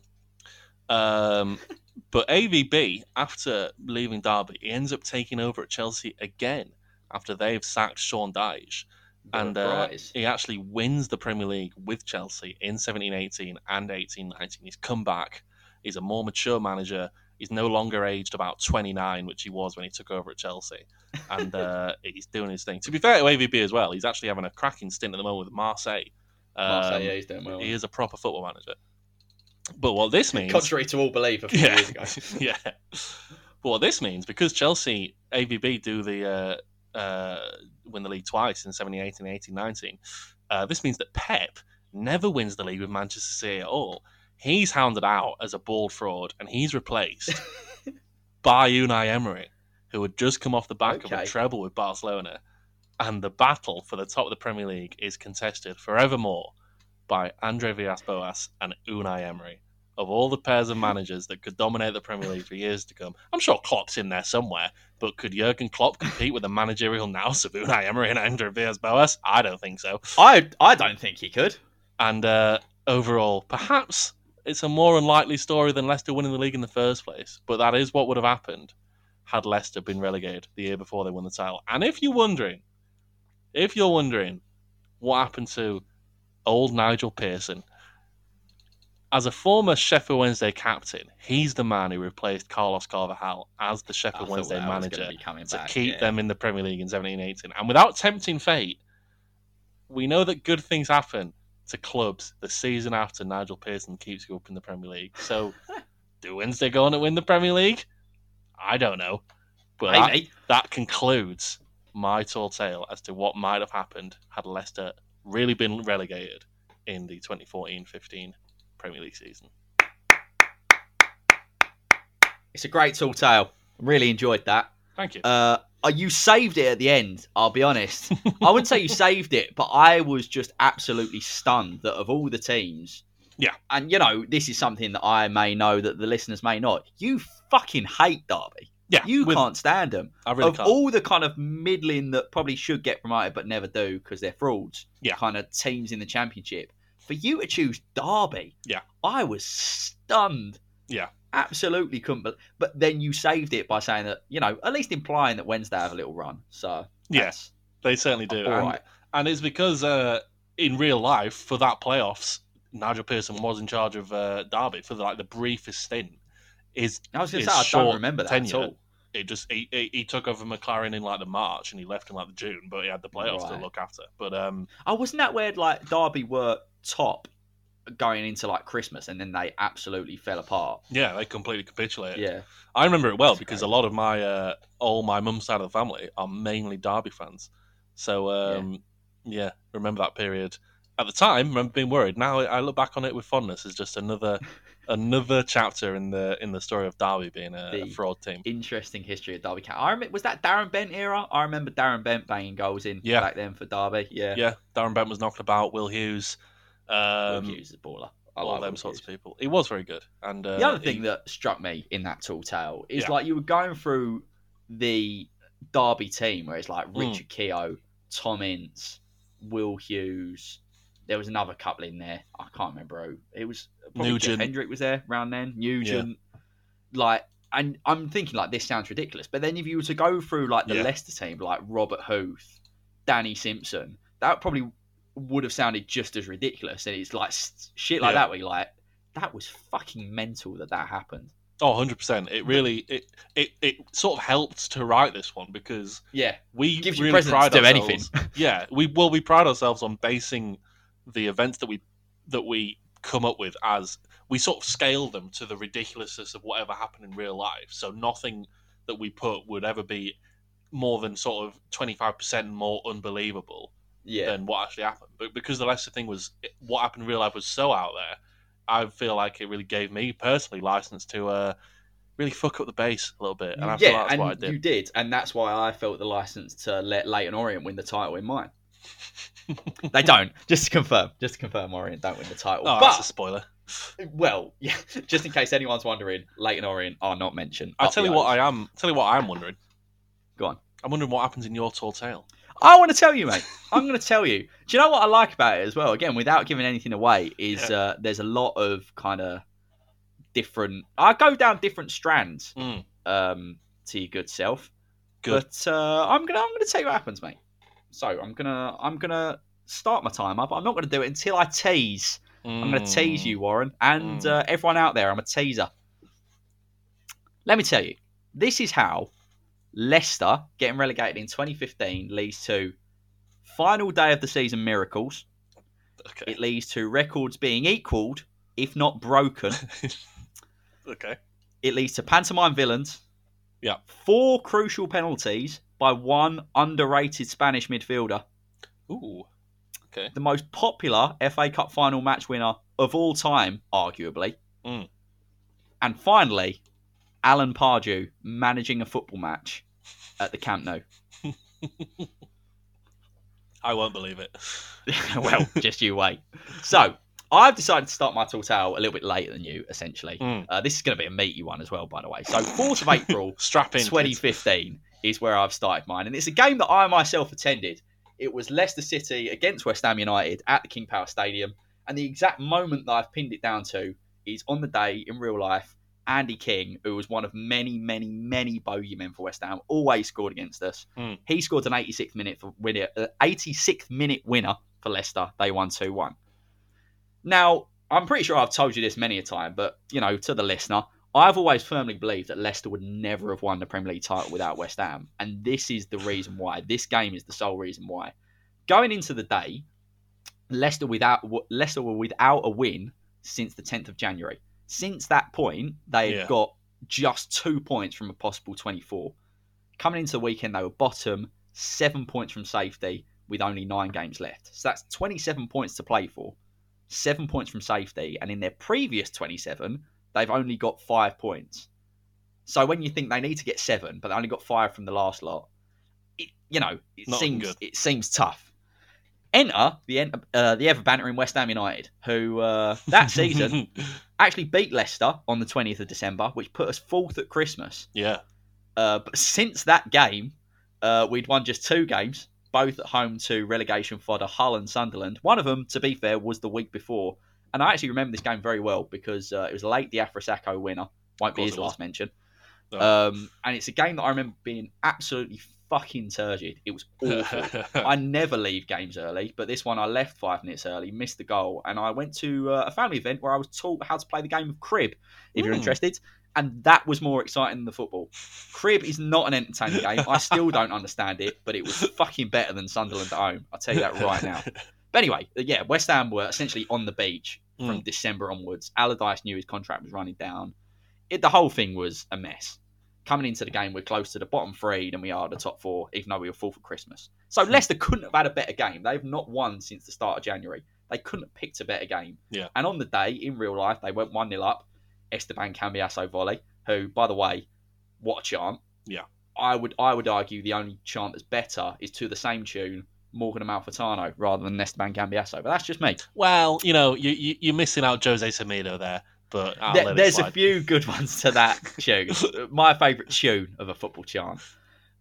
Um, but AVB, after leaving Derby, he ends up taking over at Chelsea again after they've sacked Sean Dyche and uh, he actually wins the Premier League with Chelsea in 17-18 and 18-19. He's come back. He's a more mature manager. He's no longer aged about 29, which he was when he took over at Chelsea, and uh, he's doing his thing. To be fair to AVB as well, he's actually having a cracking stint at the moment with Marseille. Um, Marseille, yeah, he's doing well. he is a proper football manager. But what this means, Contrary to all belief a few yeah, years ago. yeah. But what this means, because Chelsea, AVB do the uh, uh, win the league twice in 17, 18, 18, 19, uh, this means that Pep never wins the league with Manchester City at all. He's hounded out as a bald fraud, and he's replaced by Unai Emery, who had just come off the back of a treble with Barcelona. And the battle for the top of the Premier League is contested forevermore by Andre Villas-Boas and Unai Emery. Of all the pairs of managers that could dominate the Premier League for years to come, I'm sure Klopp's in there somewhere. But could Jurgen Klopp compete with the managerial nous of Unai Emery and Andre Villas-Boas? I don't think so. I I don't think he could. And uh, overall, perhaps it's a more unlikely story than Leicester winning the league in the first place. But that is what would have happened had Leicester been relegated the year before they won the title. And if you're wondering, if you're wondering what happened to old Nigel Pearson, as a former Sheffield Wednesday captain, he's the man who replaced Carlos Carvalhal as the Sheffield Wednesday manager to back, keep yeah. them in the Premier League in 17 18. And without tempting fate, we know that good things happen to clubs the season after Nigel Pearson keeps you up in the Premier League. So, do Wednesday go on to win the Premier League? I don't know. But that, that concludes my tall tale as to what might have happened had Leicester really been relegated in the 2014 15 Premier League season. It's a great tall tale. Really enjoyed that. Thank you. Uh, Uh, you saved it at the end. I'll be honest. I wouldn't say you saved it, but I was just absolutely stunned that of all the teams. Yeah. And you know, this is something that I may know that the listeners may not. You fucking hate Derby. yeah, You with- can't stand them. I really of can't. all the kind of middling that probably should get promoted but never do because they're frauds. Yeah. Kind of teams in the championship. For you to choose Derby. Yeah. I was stunned. Yeah. Absolutely couldn't. But but then you saved it by saying that you know at least implying that Wednesday have a little run. So yes, they certainly do. all and, right. and it's because uh, in real life, for that playoffs, Nigel Pearson was in charge of uh, Derby for the, like the briefest stint. Is I was going to say I don't remember that at tenure, all. it just he, he, he took over McClaren in like the March and he left in like the June, but he had the playoffs Right. to look after. But um, Oh, wasn't that where like Derby were top going into like Christmas and then they absolutely fell apart? yeah, they completely capitulated. Yeah. I remember it well That's because great. a lot of my uh, all my mum's side of the family are mainly Derby fans. So um, yeah. remember that period. At the time, remember being worried. Now I look back on it with fondness as just another another chapter in the in the story of Derby being a, a fraud team. Interesting history of Derby County. I remember, was that Darren Bent era? I remember Darren Bent banging goals in Yeah. back then for Derby. Yeah. Yeah, Darren Bent was knocked about. Will Hughes, um, Hughes is a baller. I all like them sorts Hughes. of people. He was very good. And uh, The other thing he- that struck me in that tall tale is Yeah. like you were going through the Derby team where it's like Hmm. Richard Keogh, Tom Ince, Will Hughes. There was another couple in there. I can't remember who. It was probably Jeff Nugent. Hendrick was there around then. Nugent. Like, and I'm thinking like this sounds ridiculous, but then if you were to go through like the Yeah. Leicester team, like Robert Huth, Danny Simpson, that probably would have sounded just as ridiculous. And it's like shit like Yeah. that where you're like, that was fucking mental that that happened. oh, 100 percent. It really it, it it sort of helped to write this one because Yeah, we gives really precedence pride to do anything. yeah, we well we pride ourselves on basing the events that we that we come up with as we sort of scale them to the ridiculousness of whatever happened in real life. So nothing that we put would ever be more than sort of twenty five percent more unbelievable yeah, than what actually happened. But because the Leicester thing was what happened in real life was so out there, I feel like it really gave me personally license to uh, really fuck up the base a little bit, and I feel yeah, that's and I did. you did, and that's why I felt the license to let Leyton Orient win the title in mine. they don't. Just to confirm, just to confirm, Orient don't win the title. Oh, that's a spoiler. well, yeah, just in case anyone's wondering, Leyton Orient are not mentioned. I'll tell you what I am. Tell you what I'm wondering. Go on. I'm wondering what happens in your tall tale. I want to tell you, mate. I'm going to tell you. Do you know what I like about it as well? Again, without giving anything away, is Yeah. uh, there's a lot of kind of different. I go down different strands Mm, um, to your good self. Good. But uh, I'm gonna I'm gonna tell you what happens, mate. So I'm gonna I'm gonna start my time up. I'm not gonna do it until I tease. I'm gonna tease mm. you, Warren, and Mm. uh, everyone out there. I'm a teaser. Let me tell you, this is how Leicester getting relegated in 2015 leads to final day of the season miracles. Okay. It leads to records being equalled, if not broken. okay. It leads to pantomime villains. Yeah. Four crucial penalties by one underrated Spanish midfielder. Ooh. Okay. The most popular FA Cup final match winner of all time, arguably. Mm. And finally, Alan Pardew managing a football match at the Camp Nou. I won't believe it. well, just you wait. So, I've decided to start my tall tale a little bit later than you, essentially. Mm. Uh, this is going to be a meaty one as well, by the way. So, 4th of April, Strap in. kids. 2015 is where I've started mine, and it's a game that I myself attended. It was Leicester City against West Ham United at the King Power Stadium, and the exact moment that I've pinned it down to is on the day in real life. Andy King, who was one of many, many, many bogeymen for West Ham, always scored against us. Hmm. He scored an 86th minute for winner, uh, 86th minute winner for Leicester. They won 2 1. Now, I'm pretty sure I've told you this many a time, but you know, to the listener, I've always firmly believed that Leicester would never have won the Premier League title without West Ham, and this is the reason why. This game is the sole reason why. Going into the day, Leicester without Leicester were without a win since the 10th of January. Since that point, they've Yeah. got just two points from a possible 24. Coming into the weekend, they were bottom, seven points from safety with only nine games left. So that's 27 points to play for, seven points from safety, and in their previous 27, they've only got five points. So when you think they need to get seven, but they only got five from the last lot, it, you know, it Not seems good. it seems tough. Enter the uh, the ever bantering West Ham United, who uh, that season actually beat Leicester on the 20th of December, which put us fourth at Christmas. yeah. Uh, but since that game, uh, we'd won just two games, both at home to relegation fodder Hull and Sunderland. One of them, to be fair, was the week before. And I actually remember this game very well because uh, it was late Diafra Sakho winner. Won't be his last mention. No. Um, and it's a game that I remember being absolutely fucking turgid. It was awful. I never leave games early, but this one I left five minutes early, missed the goal, and I went to uh, a family event where I was taught how to play the game of crib. If you're Hmm. interested, and that was more exciting than the football. Crib is not an entertaining game. I still don't understand it, but it was fucking better than Sunderland at home. I'll tell you that right now. But anyway, yeah, West Ham were essentially on the beach from Mm. December onwards. Allardyce knew his contract was running down. It, the whole thing was a mess. Coming into the game, we're close to the bottom three than we are the top four, even though we were fourth for Christmas. So Hmm. Leicester couldn't have had a better game. They've not won since the start of January. They couldn't have picked a better game. Yeah. And on the day, in real life, they went 1 0 up. Esteban Cambiasso volley, who, by the way, what a chant. Yeah. I would I would argue the only chant that's better is to the same tune, Morgan Amalfitano, rather than Esteban Cambiasso. But that's just me. well, you know, you, you you're missing out Jose Semedo there, but I'll There- let it there's a few good ones to that tune. My favourite tune of a football chant.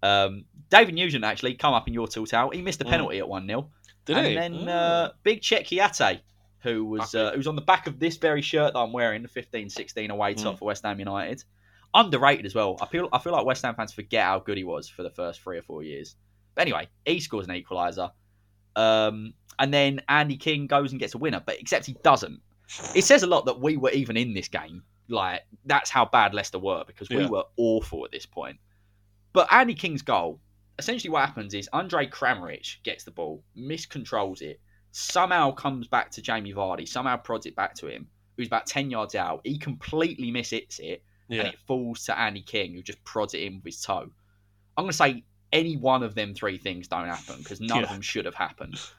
Um, David Nugent actually come up in your tilt out. He missed a Mm. penalty at one 0 Did and he? then Mm. uh, Big Chet Kouyaté, who was uh, who was on the back of this very shirt that I'm wearing, the 15-16 away top Mm. for West Ham United. Underrated as well. I feel I feel like West Ham fans forget how good he was for the first three or four years. But anyway, he scores an equaliser. Um, and then Andy King goes and gets a winner, but except he doesn't. It says a lot that we were even in this game. Like that's how bad Leicester were because we Yeah. were awful at this point. But Andy King's goal, essentially what happens is Andre Kramaric gets the ball, miscontrols it, somehow comes back to Jamie Vardy, somehow prods it back to him, who's about 10 yards out. He completely mishits it and it falls to Andy King, who just prods it in with his toe. I'm going to say any one of them three things don't happen because none of them should have happened.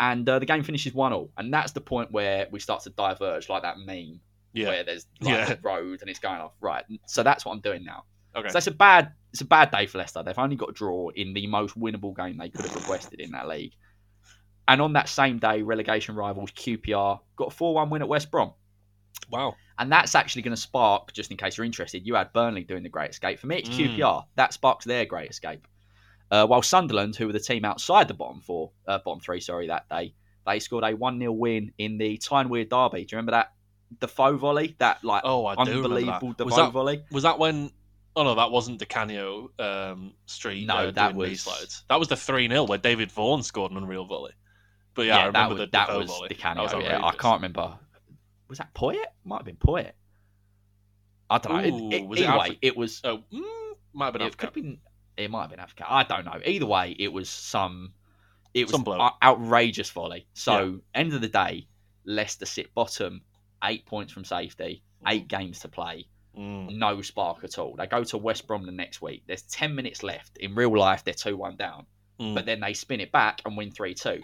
And uh, the game finishes 1 0. And that's the point where we start to diverge like that meme Yeah. where there's like Yeah. a road and it's going off. Right. So that's what I'm doing now. Okay. So it's a bad it's a bad day for Leicester. They've only got a draw in the most winnable game they could have requested in that league. And on that same day, relegation rivals QPR got a 4 1 win at West Brom. wow. And that's actually going to spark, just in case you're interested, you had Burnley doing the Great Escape. For me, it's Mm. QPR. That sparks their Great Escape. Uh, while Sunderland, who were the team outside the bottom four, uh, bottom three, sorry, that day, they scored a 1 0 win in the Tyne-Wear Derby. Do you remember that the Defoe volley? That like Oh, I do unbelievable that. Was that volley? was that when? Oh no, that wasn't Di Canio um, Street. No, uh, that was- slides. that was the three 0 where David Vaughan scored an unreal volley. But yeah, I remember that was, the that Defoe was volley. the That Canio. was yeah, I can't remember. Was that Poyet? Might have been Poyet. I don't know. It- Ooh, it, was it Afri- it was. Oh, mm, might have been It Africa. could have been. It might have been Africa. I don't know. Either way, it was some. It was Some bloke. o- outrageous volley. So end of the day, Leicester sit bottom, eight points from safety, eight games to play, Mm. no spark at all. They go to West Brom the next week. There's ten minutes left. In real life, they're two one down, Mm. but then they spin it back and win three two.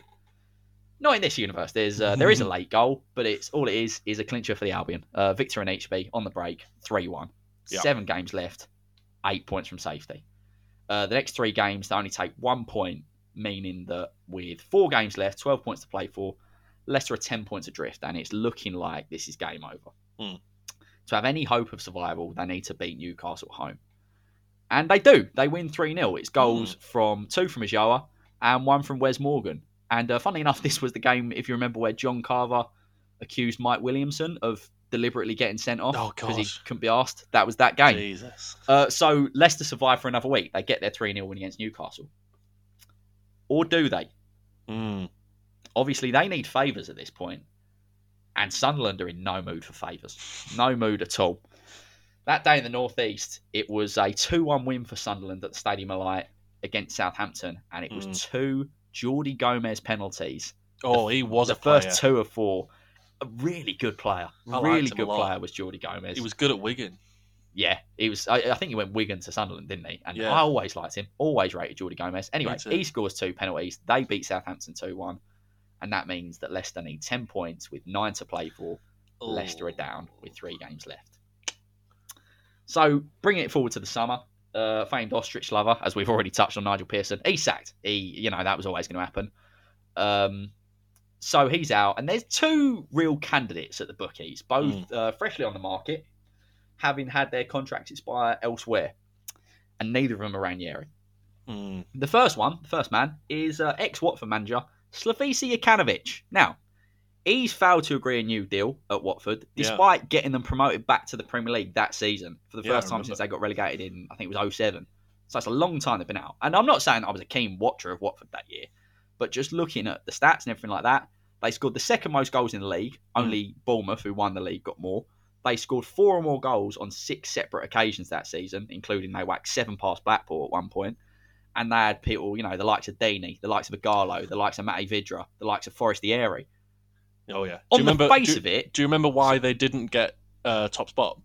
Not in this universe. There's uh, there is a late goal, but it's all it is is a clincher for the Albion. Uh, Victor Anichebe on the break, three one. Yeah. Seven games left, eight points from safety. Uh, the next three games they only take one point, meaning that with four games left, twelve points to play for, Leicester are ten points adrift, and it's looking like this is game over. Hmm. To have any hope of survival, they need to beat Newcastle home. And they do. They win 3 0. It's goals from two from Ulloa and one from Wes Morgan. And uh, funnily enough, this was the game, if you remember, where John Carver accused Mike Williamson of deliberately getting sent off Oh, because he couldn't be asked. That was that game. Jesus. Uh, so Leicester survive for another week. They get their 3 0 win against Newcastle. Or do they? Mm. Obviously, they need favours at this point, and Sunderland are in no mood for favours. No mood at all. That day in the Northeast, it was a 2 1 win for Sunderland at the Stadium of Light against Southampton, and it was Mm. two Jordi Gomez penalties. Oh, he was the first two of four. A really good player. I really good player was Jordi Gomez. He was good at Wigan. Yeah, he was. I, I think he went Wigan to Sunderland, didn't he? And Yeah. I always liked him. Always rated Jordi Gomez. Anyway, he scores two penalties. They beat Southampton two one, and that means that Leicester need ten points with nine to play for. Leicester are down with three games left. So bringing it forward to the summer, uh, famed ostrich lover, as we've already touched on, Nigel Pearson, he sacked. He, you know, that was always going to happen. Um, so he's out, and there's two real candidates at the bookies, both uh, freshly on the market, having had their contracts expire elsewhere, and neither of them are Ranieri. Mm. The first one, the first man, is uh, ex Watford manager Slavisa Jokanovic. Now, he's failed to agree a new deal at Watford, Yeah. despite getting them promoted back to the Premier League that season for the Yeah, first time since they got relegated in, I think it was 07. So it's a long time they've been out. And I'm not saying I was a keen watcher of Watford that year, but just looking at the stats and everything like that, they scored the second most goals in the league. Only Bournemouth, who won the league, got more. They scored four or more goals on six separate occasions that season, including they whacked seven past Blackpool at one point. And they had people, you know, the likes of Deeney, the likes of Ighalo, the likes of Matty Vydra, the likes of Forestieri. Oh yeah. On do you the remember? face do, of it, do you remember why they didn't get uh, top spot?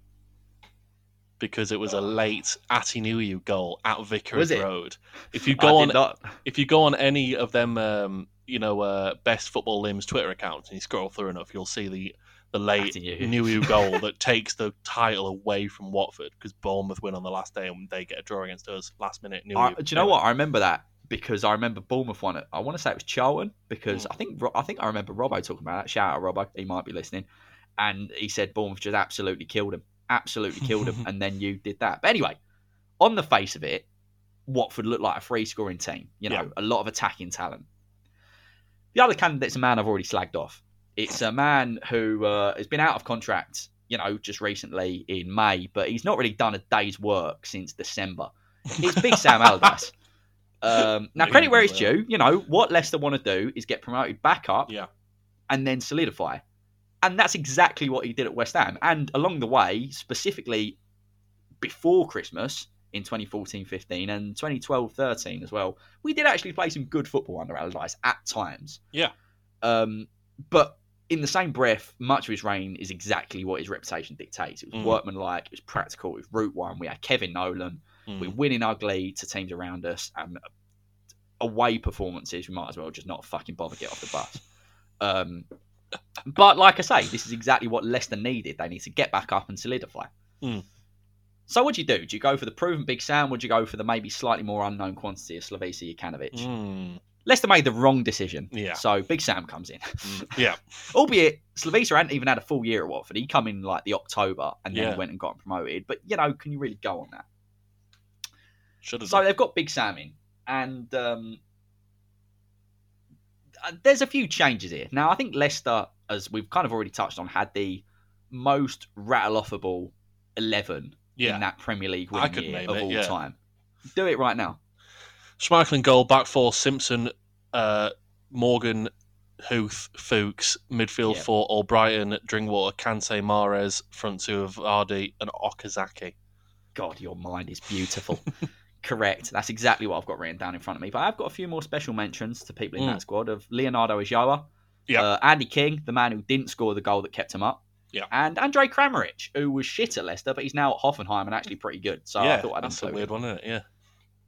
Because it was a late Atdhe Nuhiu goal at Vicarage Road. If you go on, not- if you go on any of them, um, you know, uh, best football limbs Twitter accounts, and you scroll through enough, you'll see the the late. Nuhiu goal that takes the title away from Watford because Bournemouth win on the last day and they get a draw against us last minute. I, do you know what? I remember that because I remember Bournemouth won it. I want to say it was Charlton because Hmm. I think I think I remember Robbo talking about that. Shout out Robbo, he might be listening. And he said Bournemouth just absolutely killed him, absolutely killed him, and then you did that. But anyway, on the face of it, Watford looked like a free scoring team. You know, Yeah. a lot of attacking talent. The other candidate's a man I've already slagged off. It's a man who uh, has been out of contract, you know, just recently in May, but he's not really done a day's work since December. It's Big Sam Allardyce. Um, now, credit where it's due. You know what Leicester want to do is get promoted back up Yeah. and then solidify, and that's exactly what he did at West Ham. And along the way, specifically before Christmas in 2014-15 and 2012-13 as well, we did actually play some good football under Allardyce at times. Yeah. Um, but in the same breath, much of his reign is exactly what his reputation dictates. It was Mm. workmanlike, it was practical, it was route one. We had Kevin Nolan. Mm. We're winning ugly to teams around us, and away performances. We might as well just not fucking bother get off the bus. Um, but like I say, this is exactly what Leicester needed. They need to get back up and solidify. Hmm. So what do you do? Do you go for the proven Big Sam, or do you go for the maybe slightly more unknown quantity of Slavisa Jokanovic? Mm, Leicester made the wrong decision. Yeah. So Big Sam comes in. mm, yeah. Albeit Slavisa hadn't even had a full year at Watford. He come in like the October and then Yeah. went and got promoted. But you know, can you really go on that? Should have. So they've got Big Sam in, and um, there's a few changes here. Now I think Leicester, as we've kind of already touched on, had the most rattle offable eleven yeah. in that Premier League could year of it, all yeah. time. Do it right now. Schmeichel goal, back four, Simpson, uh, Morgan, Huth, Fuchs, midfield Yeah. four, Albrighton, Drinkwater, Kante, Mahrez, front two of Vardy and Okazaki. God, your mind is beautiful. Correct. That's exactly what I've got written down in front of me. But I've got a few more special mentions to people in Mm. that squad of Leonardo Ulloa, Yeah. uh, Andy King, the man who didn't score the goal that kept him up, Yeah. and Andre Kramaric, who was shit at Leicester, but he's now at Hoffenheim and actually pretty good. So I thought I'd that's a weird one, isn't it? Yeah.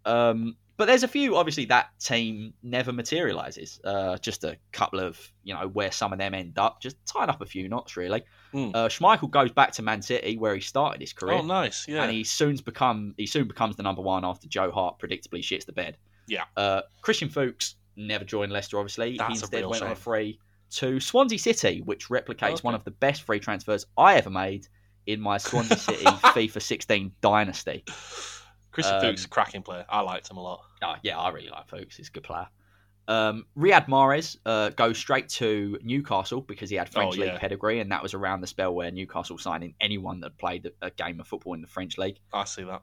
Um, but there's a few. Obviously, that team never materialises. Uh, just a couple of you know where some of them end up. Just tying up a few knots really. Mm. Uh, Schmeichel goes back to Man City where he started his career. Oh, nice. Yeah. and he soon's become he soon becomes the number one after Joe Hart predictably shits the bed. Yeah. Uh, Christian Fuchs never joined Leicester. Obviously, That's he instead went on a free to Swansea City, which replicates Okay. one of the best free transfers I ever made in my Swansea City FIFA 16 dynasty. Christian um, Fuchs, cracking player. I liked him a lot. Oh, yeah, I really like Fuchs. He's a good player. Um, Riyad Mahrez uh, goes straight to Newcastle because he had French Oh, league yeah. pedigree, and that was around the spell where Newcastle signed in anyone that played a game of football in the French league. I see that.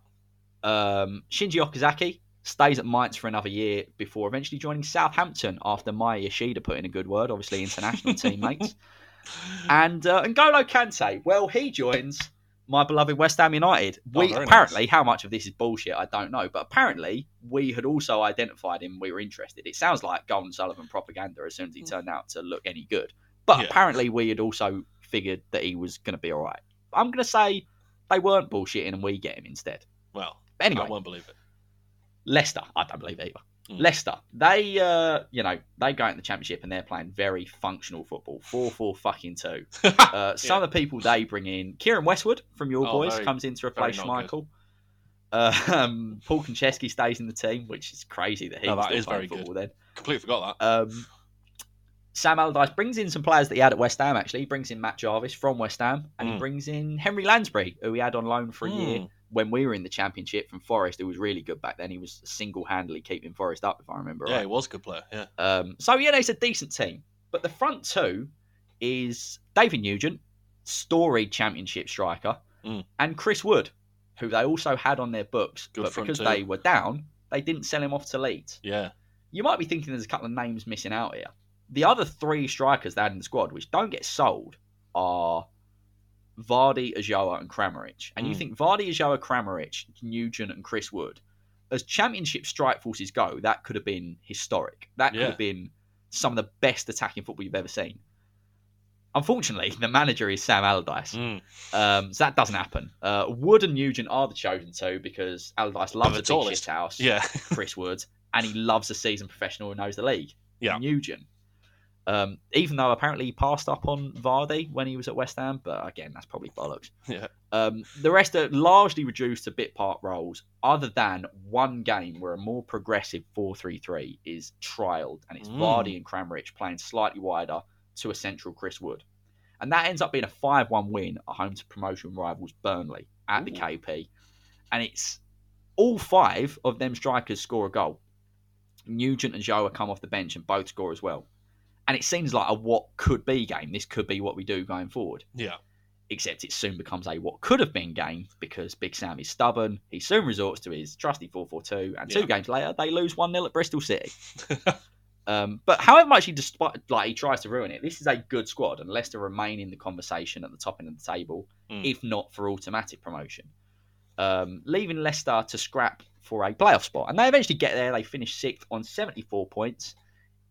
Um, Shinji Okazaki stays at Mainz for another year before eventually joining Southampton after Maya Yoshida put in a good word, obviously international teammates. And uh, N'Golo Kante, well, he joins my beloved West Ham United. Oh, We very apparently, how much of this is bullshit, I don't know, but apparently we had also identified him. We were interested. It sounds like Golden Sullivan propaganda as soon as he mm. turned out to look any good, but Yeah. apparently we had also figured that he was going to be all right. I'm going to say they weren't bullshitting and we get him instead. Well, But anyway, I won't believe it. Leicester, I don't believe either. Mm. Leicester, they, uh, you know, they go into the championship and they're playing very functional football, four four fucking two. Uh, some of the people they bring in, Keiren Westwood from your Oh, boys very- comes in to replace Schmeichel. Uh, um, Paul Konchesky stays in the team, which is crazy that he's No, that still is playing very good. football then. Completely forgot that. Um, Sam Allardyce brings in some players that he had at West Ham. Actually, he brings in Matt Jarvis from West Ham, and he Mm. brings in Henry Lansbury, who he had on loan for a year Mm. When we were in the Championship from Forest. Who was really good back then. He was single-handedly keeping Forest up, if I remember Yeah, right. he was a good player. Yeah. Um, so yeah, it's a decent team. But the front two is David Nugent, storied Championship striker, Mm. and Chris Wood, who they also had on their books, Good but because two. they were down, they didn't sell him off to Leeds. Yeah. You might be thinking there's a couple of names missing out here. The other three strikers they had in the squad, which don't get sold, are Vardy, Ulloa, and Kramaric. And you Mm. think Vardy, Ulloa, Kramaric, Nugent, and Chris Wood, as championship strike forces go, that could have been historic. That could have been some of the best attacking football you've ever seen. Unfortunately, the manager is Sam Allardyce, Mm. um, so that doesn't happen. Uh, Wood and Nugent are the chosen two because Allardyce loves the a big tallest. shit house. Yeah. Chris Wood, and he loves a seasoned professional who knows the league. Yeah. Nugent. Um, even though apparently he passed up on Vardy when he was at West Ham, but again, that's probably bollocks. Yeah. Um, the rest are largely reduced to bit part roles, other than one game where a more progressive 4 3 3 is trialled, and it's Mm. Vardy and Kramaric playing slightly wider to a central Chris Wood. And that ends up being a 5 1 win at home to promotion rivals Burnley at the KP. And it's all five of them strikers score a goal. Nugent and Ulloa come off the bench and both score as well. And it seems like a what could be game. This could be what we do going forward. Yeah. Except it soon becomes a what could have been game because Big Sam is stubborn. He soon resorts to his trusty 4 4 2. And two Yeah. games later, they lose 1 0 at Bristol City. Um, but however much he despite like he tries to ruin it, this is a good squad, and Leicester remain in the conversation at the top end of the table, Mm. if not for automatic promotion. Um, leaving Leicester to scrap for a playoff spot, and they eventually get there. They finish sixth on seventy-four points,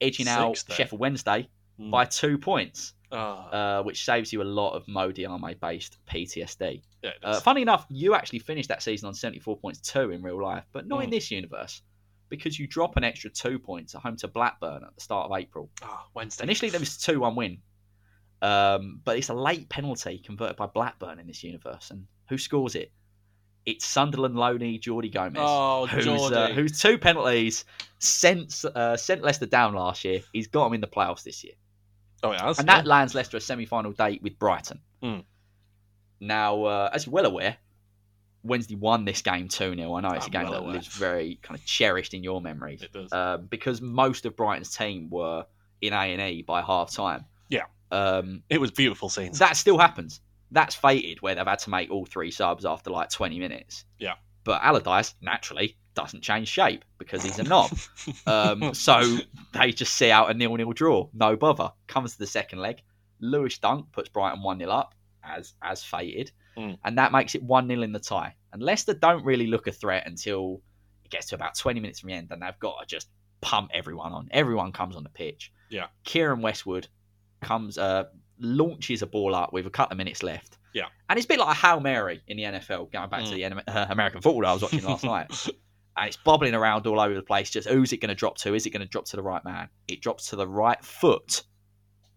edging out eh? Sheffield Wednesday Mm. by two points, Ah, uh, which saves you a lot of Mo Diame-based PTSD. yeah, Uh, funny enough, you actually finished that season on 74 points too in real life, but not in Mm. this universe because you drop an extra two points at home to Blackburn at the start of April. Ah, Wednesday. Initially, there was a 2 1 win. Um, but it's a late penalty converted by Blackburn in this universe, and who scores it? It's Sunderland loanee Jordi Gomez, Oh, who's, uh, whose two penalties sent uh, sent Leicester down last year. He's got him in the playoffs this year, oh, it has. and yeah. that lands Leicester a semi-final date with Brighton. Hmm. Now, uh, as you're well aware, Wednesday won this game two 0 I know it's a I'm game well that lives very kind of cherished in your memories It does. uh, because most of Brighton's team were in A and E by half time. Yeah. Um, it was beautiful scenes. that still happens. That's fated where they've had to make all three subs after like 20 minutes. Yeah. But Allardyce naturally doesn't change shape because he's a knob. um, so they just see out a nil-nil draw. No bother. Comes to the second leg. Lewis Dunk puts Brighton 1 0 up as as fated. Mm. And that makes it 1 0 in the tie. And Leicester don't really look a threat until it gets to about 20 minutes from the end. And they've got to just pump everyone on. Everyone comes on the pitch. Yeah. Keiren Westwood comes, uh, launches a ball up with a couple of minutes left. Yeah. And it's a bit like a Hail Mary in the NFL, going back to Mm. the uh, American football that I was watching last night. And it's bobbling around all over the place. Just who's it going to drop to? Is it going to drop to the right man? It drops to the right foot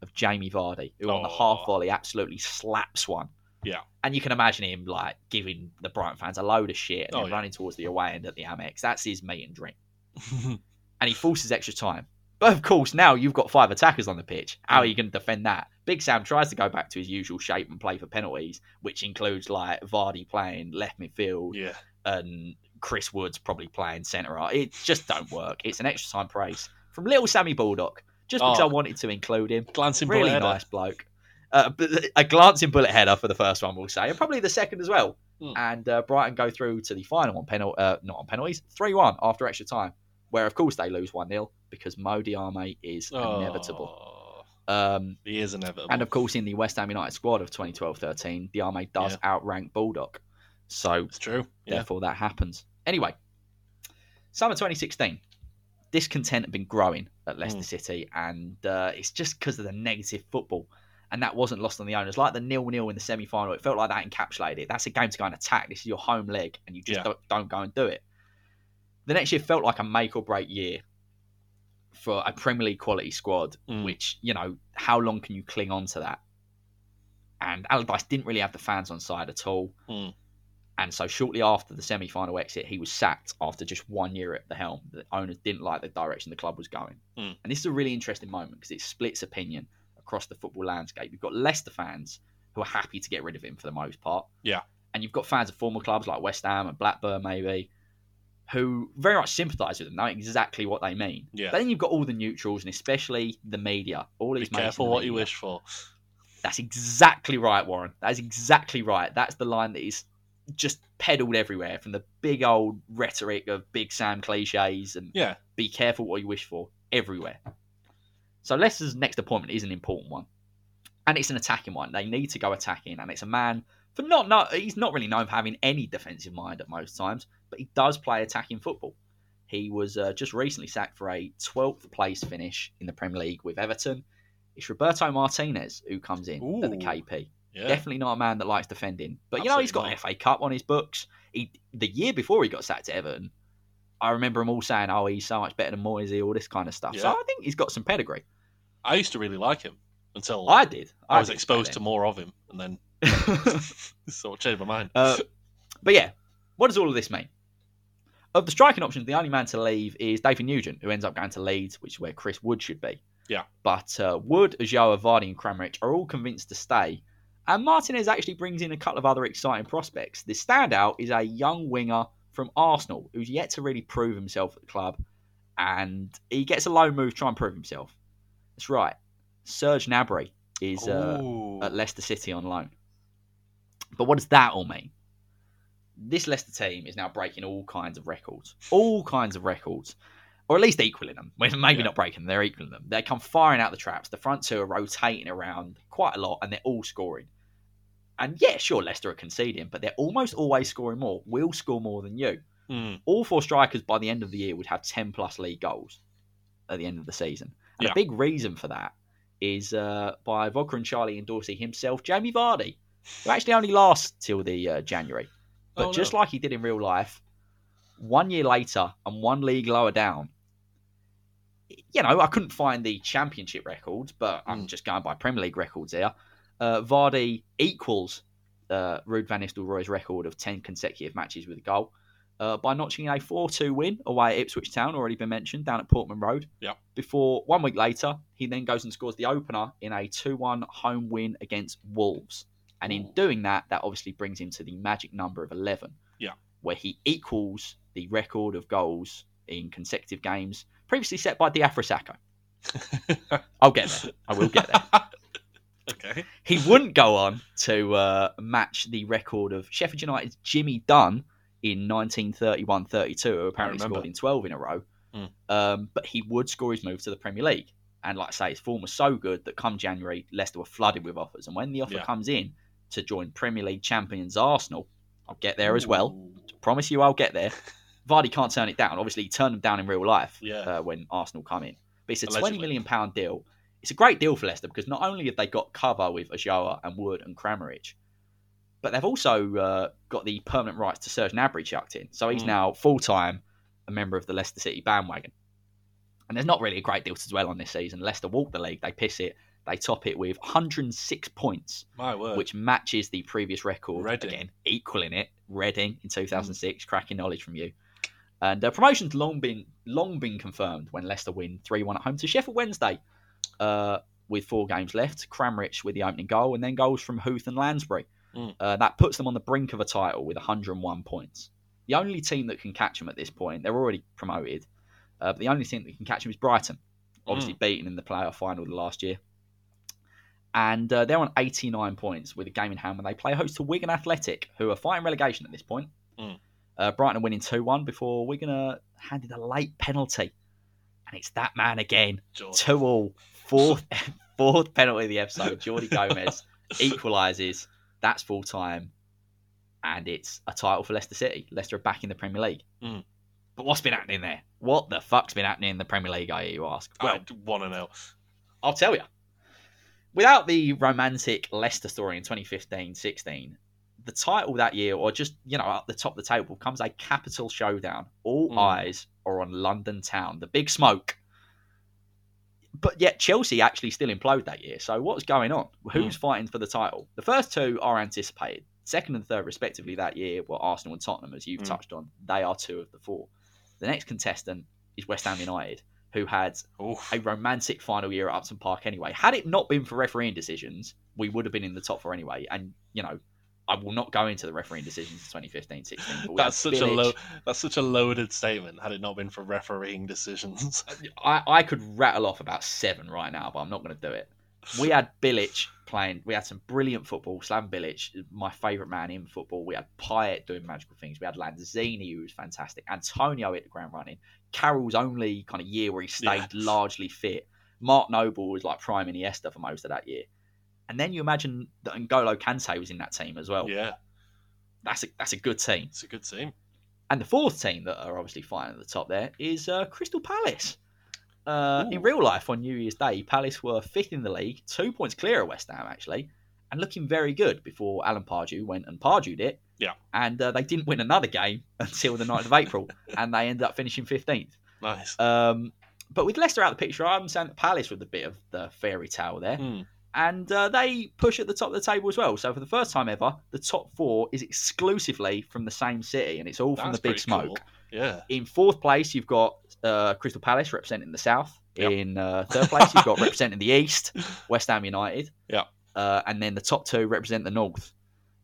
of Jamie Vardy, who on the Oh. half volley absolutely slaps one. Yeah. And you can imagine him like giving the Brighton fans a load of shit and Oh, then yeah. running towards the away end at the Amex. That's his meat and drink. And he forces extra time. But of course, now you've got five attackers on the pitch. How are you going to defend that? Big Sam tries to go back to his usual shape and play for penalties, which includes like Vardy playing left midfield yeah. and Chris Woods probably playing centre. It just don't work. It's an extra time praise from little Sammy Baldock, just because Oh. I wanted to include him. Glancing Really bullet header. nice bloke. Uh, a glancing bullet header for the first one, we'll say, and probably the second as well. Hmm. And uh, Brighton go through to the final on penal, uh, not on penalties, three one after extra time, where of course they lose one 0 because Mo Diame is inevitable. Um, he is inevitable. and of course, in the West Ham United squad of 2012-13, Diame does outrank Baldock. So it's true. Yeah. Therefore, that happens. Anyway, summer 2016, discontent had been growing at Leicester Mm. City, and uh, it's just because of the negative football. And that wasn't lost on the owners. Like the nil nil in the semi final, it felt like that encapsulated it. That's a game to go and attack. This is your home leg, and you just Yeah. don't, don't go and do it. The next year felt like a make or break year for a Premier League quality squad, Mm. which, you know, how long can you cling on to that? And Allardyce didn't really have the fans on side at all. Mm. And so shortly after the semi-final exit, he was sacked after just one year at the helm. The owners didn't like the direction the club was going. Mm. And this is a really interesting moment because it splits opinion across the football landscape. You've got Leicester fans who are happy to get rid of him for the most part. Yeah. And you've got fans of former clubs like West Ham and Blackburn maybe who very much sympathise with them, know exactly what they mean. Yeah. But then you've got all the neutrals and especially the media. All these in careful the what you media. wish for. That's exactly right, Warren. That is exactly right. That's the line that is just peddled everywhere from the big old rhetoric of Big Sam cliches and Yeah. be careful what you wish for everywhere. So Leicester's next appointment is an important one. And it's an attacking one. They need to go attacking. And it's a man for not, not he's not really known for having any defensive mind at most times, but he does play attacking football. He was uh, just recently sacked for a 12th place finish in the Premier League with Everton. It's Roberto Martinez who comes in at the KP. Yeah. Definitely not a man that likes defending. But you know, he's got Absolutely an FA Cup on his books. He the year before he got sacked at Everton, I remember them all saying, "Oh, he's so much better than Moisey," all this kind of stuff. So I think he's got some pedigree. I used to really like him until I did. I was did exposed to more of him, and then then. sort of changed my mind. uh, but yeah, what does all of this mean? Of the striking options, the only man to leave is David Nugent, who ends up going to Leeds, which is where Chris Wood should be. Yeah. But uh, Wood, Ulloa, Vardy, and Kramaric are all convinced to stay. And Martinez actually brings in a couple of other exciting prospects. The standout is a young winger from Arsenal who's yet to really prove himself at the club. And he gets a loan move to try and prove himself. That's right. Serge Gnabry is uh, at Leicester City on loan. But what does that all mean? This Leicester team is now breaking all kinds of records. All kinds of records. Or at least equaling them. Well, Maybe Yeah. not breaking them, they're equaling them. They come firing out the traps. The front two are rotating around quite a lot and they're all scoring. And yeah, sure, Leicester are conceding, but they're almost always scoring more. We'll score more than you. Mm. All four strikers by the end of the year would have 10 plus league goals at the end of the season. And Yeah. a big reason for that is uh, by Vodka and Charlie endorsing himself, Jamie Vardy, who actually only lasts till the uh, January. But Oh, just no. like he did in real life, one year later and one league lower down, you know, I couldn't find the championship records, but I'm Mm. just going by Premier League records here. Uh, Vardy equals uh, Ruud van Nistelrooy's record of 10 consecutive matches with a goal uh, by notching a 4 2 win away at Ipswich Town, already been mentioned, down at Portman Road. Yep. Before one week later, he then goes and scores the opener in a 2 1 home win against Wolves. And in doing that, that obviously brings him to the magic number of 11, Yeah. where he equals the record of goals in consecutive games previously set by Diafra Sakho. I'll get there. I will get there. okay. He wouldn't go on to uh, match the record of Sheffield United's Jimmy Dunn in 1931-32, who apparently scored in 12 in a row. Hmm. Um, but he would score his move to the Premier League. And like I say, his form was so good that come January, Leicester were flooded with offers. And when the offer Yeah. comes in to join Premier League champions Arsenal, I'll get there as well. Ooh. Promise you I'll get there. Vardy can't turn it down. Obviously, he turned them down in real life Yeah. uh, when Arsenal come in. But it's a Allegedly. twenty million pound deal. It's a great deal for Leicester because not only have they got cover with Ulloa and Wood and Kramaric, but they've also uh, got the permanent rights to Serge Gnabry chucked in. So he's Mm. now full time a member of the Leicester City bandwagon. And there's not really a great deal to dwell on this season. Leicester walk the league, they piss it, they top it with 106 points My word. which matches the previous record Reading. again, equaling it. Reading in 2006, cracking knowledge from you. And uh, promotion's long been long been confirmed when Leicester win 3-1 at home to Sheffield Wednesday, uh, with four games left. Kramaric with the opening goal, and then goals from Huth and Lansbury. Mm. Uh, that puts them on the brink of a title with 101 points. The only team that can catch them at this point, they're already promoted, uh, but the only team that can catch them is Brighton, obviously beaten in the playoff final the last year. And uh, they're on 89 points with a game in hand when they play host to Wigan Athletic, who are fighting relegation at this point. Mm. Uh, Brighton are winning 2 1 before Wigan are handed a late penalty. And it's that man again. George. 2 all. Fourth, fourth penalty of the episode. Jordi Gomez equalises. That's full time. And it's a title for Leicester City. Leicester are back in the Premier League. Mm. But what's been happening there? What the fuck's been happening in the Premier League, I hear you ask? Well, I want to know. I'll tell you. Without the romantic Leicester story in 2015-16, the title that year, or just you know at the top of the table, comes a capital showdown. All Mm. eyes are on London Town, the big smoke. But yet Chelsea actually still implode that year. So what's going on? Who's fighting for the title? The first two are anticipated. Second and third, respectively, that year were Arsenal and Tottenham, as you've Mm. touched on. They are two of the four. The next contestant is West Ham United, who had Oof. a romantic final year at Upton Park anyway. Had it not been for refereeing decisions, we would have been in the top four anyway. And, you know, I will not go into the refereeing decisions in 2015 16. That's such a low. That's such a loaded statement. Had it not been for refereeing decisions, I, I could rattle off about seven right now, but I'm not going to do it. We had Bilic playing. We had some brilliant football. Slam Bilic, my favourite man in football. We had Payet doing magical things. We had Lanzini, who was fantastic. Antonio hit the ground running. Carroll's only kind of year where he stayed Yeah. largely fit. Mark Noble was like prime Iniesta for most of that year. And then you imagine that N'Golo Kante was in that team as well. yeah, That's a that's a good team. it's a good team. And the fourth team that are obviously fighting at the top there is uh, Crystal Palace. Uh, in real life, on New Year's Day, Palace were fifth in the league, two points clear of West Ham, actually, and looking very good before Alan Pardew went and Pardewed it. Yeah. And uh, they didn't win another game until the 9th of April, and they ended up finishing 15th. Nice. Um, but with Leicester out of the picture, I'm saying that Palace with a bit of the fairy tale there Hmm. and uh, they push at the top of the table as well. So for the first time ever, the top four is exclusively from the same city, and it's all from That's the big smoke. cool. Yeah. In fourth place, you've got uh, Crystal Palace representing the south. Yep. In uh, third place, you've got representing the east, West Ham United. Yep. Uh, and then the top two represent the north.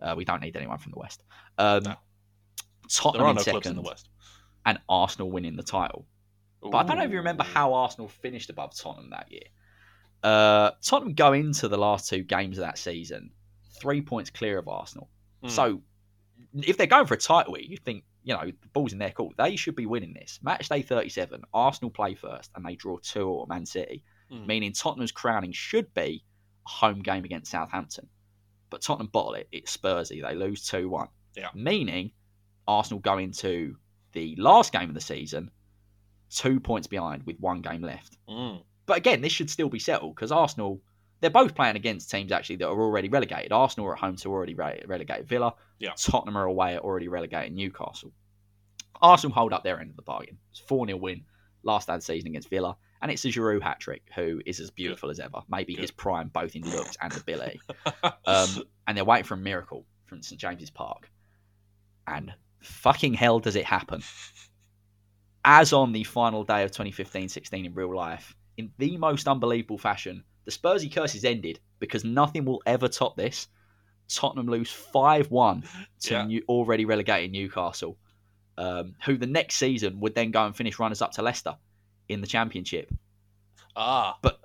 Uh, we don't need anyone from the west. Um, No. Tottenham There are in no second, clubs in the West. and Arsenal winning the title. But I don't know if you remember how Arsenal finished above Tottenham that year. Uh, Tottenham go into the last two games of that season three points clear of Arsenal. Hmm. So if they're going for a title, you think you know the ball's in their court. They should be winning this. Match day thirty-seven. Arsenal play first, and they draw two or Man City, Hmm. meaning Tottenham's crowning should be home game against Southampton. But Tottenham bottle it. It's Spursy. They lose two one. Yeah. Meaning Arsenal go into the last game of the season two points behind with one game left. Mm. But again, this should still be settled because Arsenal, they're both playing against teams actually that are already relegated. Arsenal are at home to already re- relegated Villa. Yeah. Tottenham are away at already relegated Newcastle. Arsenal hold up their end of the bargain. It's 4 0 win last ad season against Villa. And it's a Giroud hat trick, who is as beautiful as ever, maybe his prime both in looks and ability. Um, and they're waiting for a miracle from St James's Park, and fucking hell does it happen! As on the final day of 2015-16 in real life, in the most unbelievable fashion, the Spursy curse is ended because nothing will ever top this. Tottenham lose five one to Yeah. new, already relegated Newcastle, um, who the next season would then go and finish runners up to Leicester in the Championship. ah, But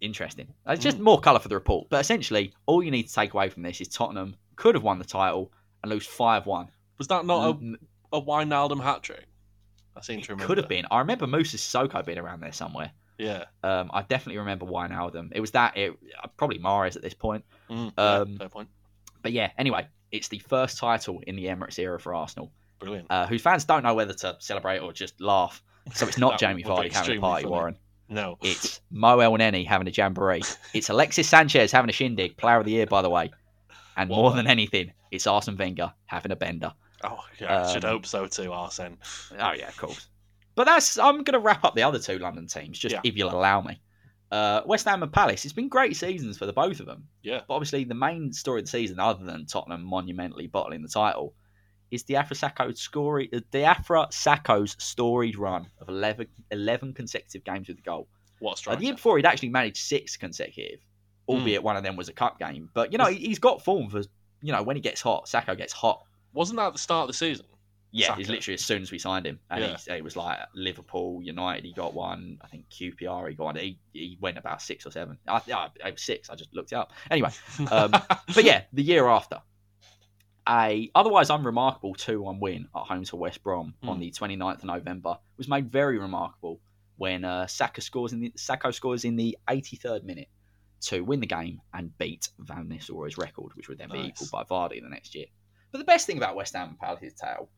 Interesting. Uh, It's just more colour for the report, but essentially, all you need to take away from this is Tottenham could have won the title and lose five one. was that not a, a Wijnaldum hat trick? I seem to remember. Could have been. I remember Moussa Sissoko being around there somewhere. Yeah. Um, I definitely remember Wijnaldum. It was that. It, uh, probably Mahrez at this point. Mm, Um, yeah, fair point. But yeah, anyway, it's the first title in the Emirates era for Arsenal. Brilliant. uh, whose fans don't know whether to celebrate or just laugh. So it's not Jamie Vardy having a party, funny. Warren. No. It's Mo Elneny having a jamboree. It's Alexis Sanchez having a shindig, player of the year, by the way. And Well more than anything, it's Arsene Wenger having a bender. Oh, yeah, I should Um, hope so too, Arsene. Oh yeah, of course. But that's I'm going to wrap up the other two London teams, just Yeah. if you'll allow me. Uh, West Ham and Palace. It's been great seasons for the both of them. Yeah. But obviously, the main story of the season, other than Tottenham monumentally bottling the title, is Diafra Sakho's story. Uh, Diafra Sakho's storied run of 11, 11 consecutive games with a goal. What a Uh, the year before, he'd actually managed six consecutive, albeit one of them was a cup game. But you know, he- he's got form for you know when he gets hot. Sacco gets hot. Wasn't that at the start of the season? Yeah, Saka. he's literally as soon as we signed him, and Yeah. he, it was like Liverpool, United. He got one. I think QPR. He got one. He, he went about six or seven. I, I, it was six. I just looked it up. Anyway, Um, but yeah, the year after, a otherwise unremarkable two-one win at home to West Brom on Hmm. the 29th of November was made very remarkable when uh, Saka scores in the Sakho scores in the 83rd minute to win the game and beat Van Nistelrooy's record, which would then be Nice. equalled by Vardy the next year. But the best thing about West Ham and Palace's tale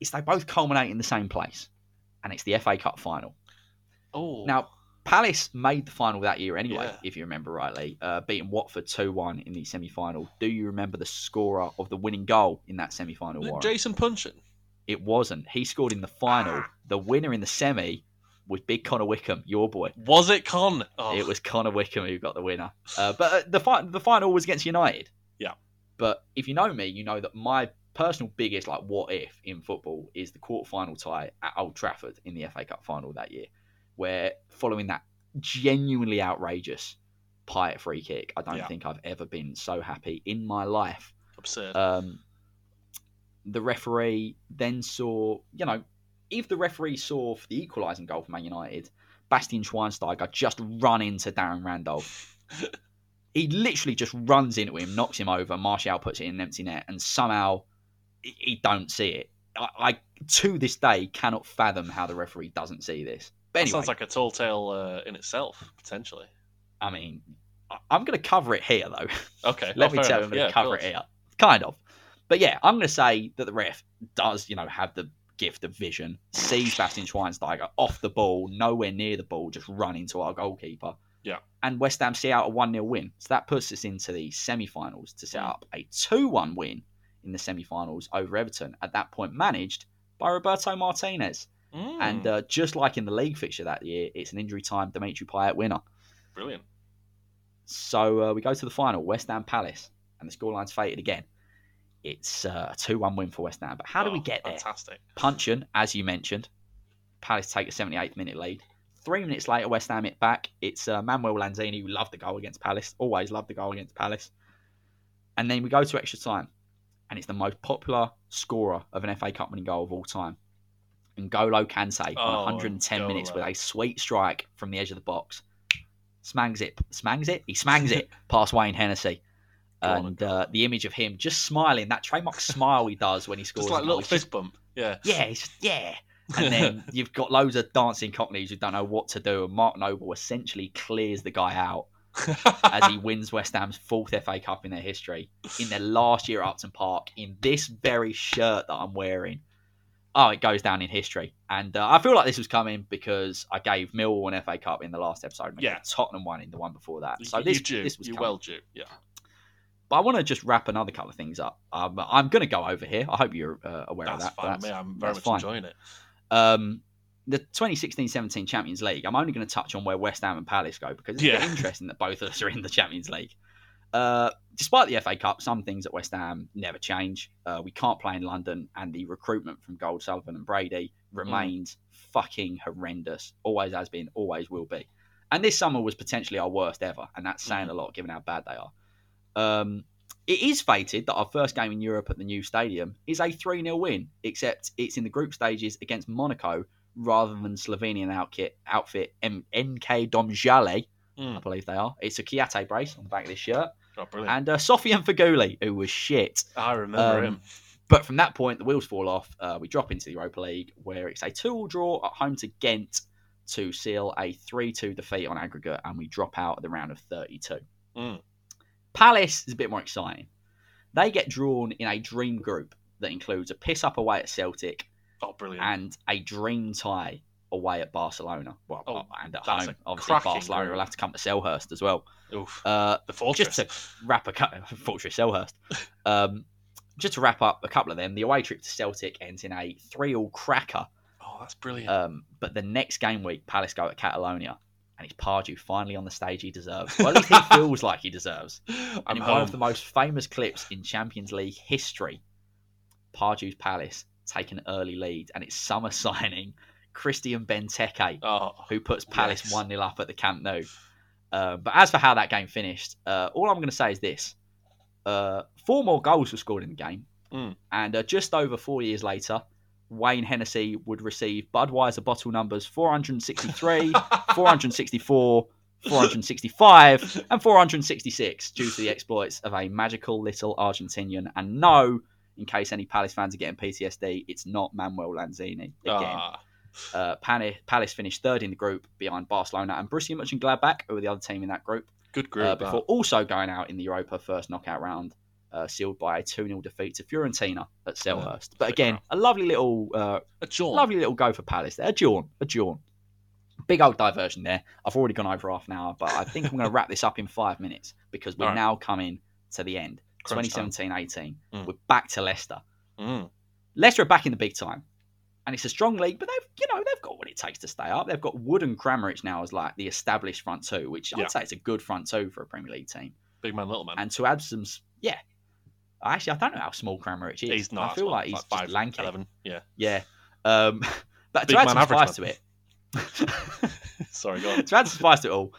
is they both culminate in the same place, and it's the FA Cup final. oh, Now, Palace made the final that year anyway, Yeah. if you remember rightly, uh, beating Watford 2 1 in the semi final. Do you remember the scorer of the winning goal in that semi final? was it Warren? Jason Puncheon. It wasn't. He scored in the final. Ah. The winner in the semi was Big Connor Wickham, your boy. Was it Con? Oh, It was Connor Wickham who got the winner. Uh, but uh, the, fi- the final was against United. Yeah. But if you know me, you know that my personal biggest like what if in football is the quarter-final tie at Old Trafford in the FA Cup final that year, where following that genuinely outrageous Payet free kick, I don't Yeah. think I've ever been so happy in my life. absurd. Um, the referee then saw, you know, if the referee saw for the equalising goal for Man United, Bastian Schweinsteiger just run into Darren Randolph. he literally just runs into him, knocks him over. Martial puts it in an empty net, and somehow he, he don't see it. I, I to this day cannot fathom how the referee doesn't see this. But anyway, sounds like a tall tale uh, in itself, potentially. I mean, I'm going to cover it here though. Okay. Let oh, me tell you. I'm going to cover it here. Kind of. But yeah, I'm going to say that the ref does, you know, have the gift of vision, sees Bastian Schweinsteiger off the ball, nowhere near the ball, just run into our goalkeeper. Yeah. And West Ham see out a 1 0 win. So that puts us into the semi finals to set Mm. up a 2 1 win in the semi finals over Everton, at that point managed by Roberto Martinez. Mm, And uh, just like in the league fixture that year, it's an injury time Dimitri Payet winner. brilliant. So uh, we go to the final, West Ham Palace, and the scoreline's fated again. It's uh, a 2 1 win for West Ham. But how do we Oh, get there? Fantastic. Puncheon, as you mentioned. Palace take a 78th minute lead. Three minutes later, West Ham it back. It's uh, Manuel Lanzini who loved the goal against Palace, always loved the goal against Palace. And then we go to extra time, and it's the most popular scorer of an FA Cup winning goal of all time. N'Golo Kante on Oh, 110 minutes with a sweet strike from the edge of the box. Smangs it. Smangs it? He smangs it past Wayne Hennessy. And uh, the image of him just smiling, that trademark smile he does when he scores. Just like a little it's just fist bump. Yeah. yeah, it's just, yeah. And then you've got loads of dancing cockneys who don't know what to do, and Mark Noble essentially clears the guy out as he wins West Ham's fourth FA Cup in their history in their last year at Upton Park in this very shirt that I'm wearing. Oh, it goes down in history, and uh, I feel like this was coming because I gave Millwall an FA Cup in the last episode. Yeah. Tottenham one in the one before that. So this, this was you well due. Yeah. But I want to just wrap another couple of things up. Um, I'm going to go over here. I hope you're uh, aware That's of that. fine that's- I'm very much fine. enjoying it. Um, the 2016-17 Champions League. I'm only going to touch on where West Ham and Palace go because it's Yeah. interesting that both of us are in the Champions League. Uh, despite the FA Cup, some things at West Ham never change. Uh, we can't play in London, and the recruitment from Gold, Sullivan, and Brady remains fucking horrendous. Always has been, always will be. And this summer was potentially our worst ever, and that's saying a lot given how bad they are. Um, it is fated that our first game in Europe at the new stadium is a 3 0 win, except it's in the group stages against Monaco rather than Slovenian outfit, outfit M- NK Domžale, I Mm. believe they are. It's a Kouyaté brace on the back of this shirt. Oh, brilliant. And uh, Sofiane Feghouli, who was shit. I remember um, him. But from that point, the wheels fall off. Uh, we drop into the Europa League, where it's a 2 all draw at home to Ghent to seal a 3 2 defeat on aggregate, and we drop out at the round of 32. Mm. Palace is a bit more exciting. They get drawn in a dream group that includes a piss up away at Celtic Oh, brilliant. and a dream tie away at Barcelona. Well, Oh, and at home. Obviously, Barcelona will have to come to Selhurst as well. Oof. Uh, the fortress. just to wrap a Fortress Selhurst. Um, just to wrap up a couple of them, the away trip to Celtic ends in a three-all cracker. oh, that's brilliant. Um, but the next game week, Palace go at Catalonia, and it's Pardew finally on the stage he deserves. Well, at least he feels like he deserves. I'm And in home. one of the most famous clips in Champions League history, Pardew's Palace take an early lead, and it's summer signing Christian Benteke oh, who puts Palace Yes. 1 0 up at the Camp Nou. Uh, but as for how that game finished, uh, all I'm going to say is this uh, four more goals were scored in the game. Mm. And uh, just over four years later, Wayne Hennessy would receive Budweiser bottle numbers 463, 464, 465, and 466 due to the exploits of a magical little Argentinian. And no, in case any Palace fans are getting PTSD, it's not Manuel Lanzini again. Ah, Uh, Palace, finished third in the group behind Barcelona and Borussia Mönchengladbach, who were the other team in that group, good group. uh, that. before also going out in the Europa first knockout round, uh, sealed by a 2 0 defeat to Fiorentina at Selhurst. But again, a lovely little uh, a jaunt. lovely little go for Palace there. A jaunt, a jaunt. Big old diversion there. I've already gone over half an hour, but I think I'm going to wrap this up in five minutes because we're right. now coming to the end. 2017 18. Mm. We're back to Leicester. Mm. Leicester are back in the big time, and it's a strong league. But they've, you know, they've got what it takes to stay up. They've got Wood and Kramaric now as like the established front two, which Yeah. I'd say it's a good front two for a Premier League team. Big man, little man. And to add some, yeah, actually, I don't know how small Kramaric is. he's not. I feel well, like he's like five, lanky. 11. Yeah. Yeah, um, but Big to add some spice man. to it. Sorry, go on. to add some spice to it all,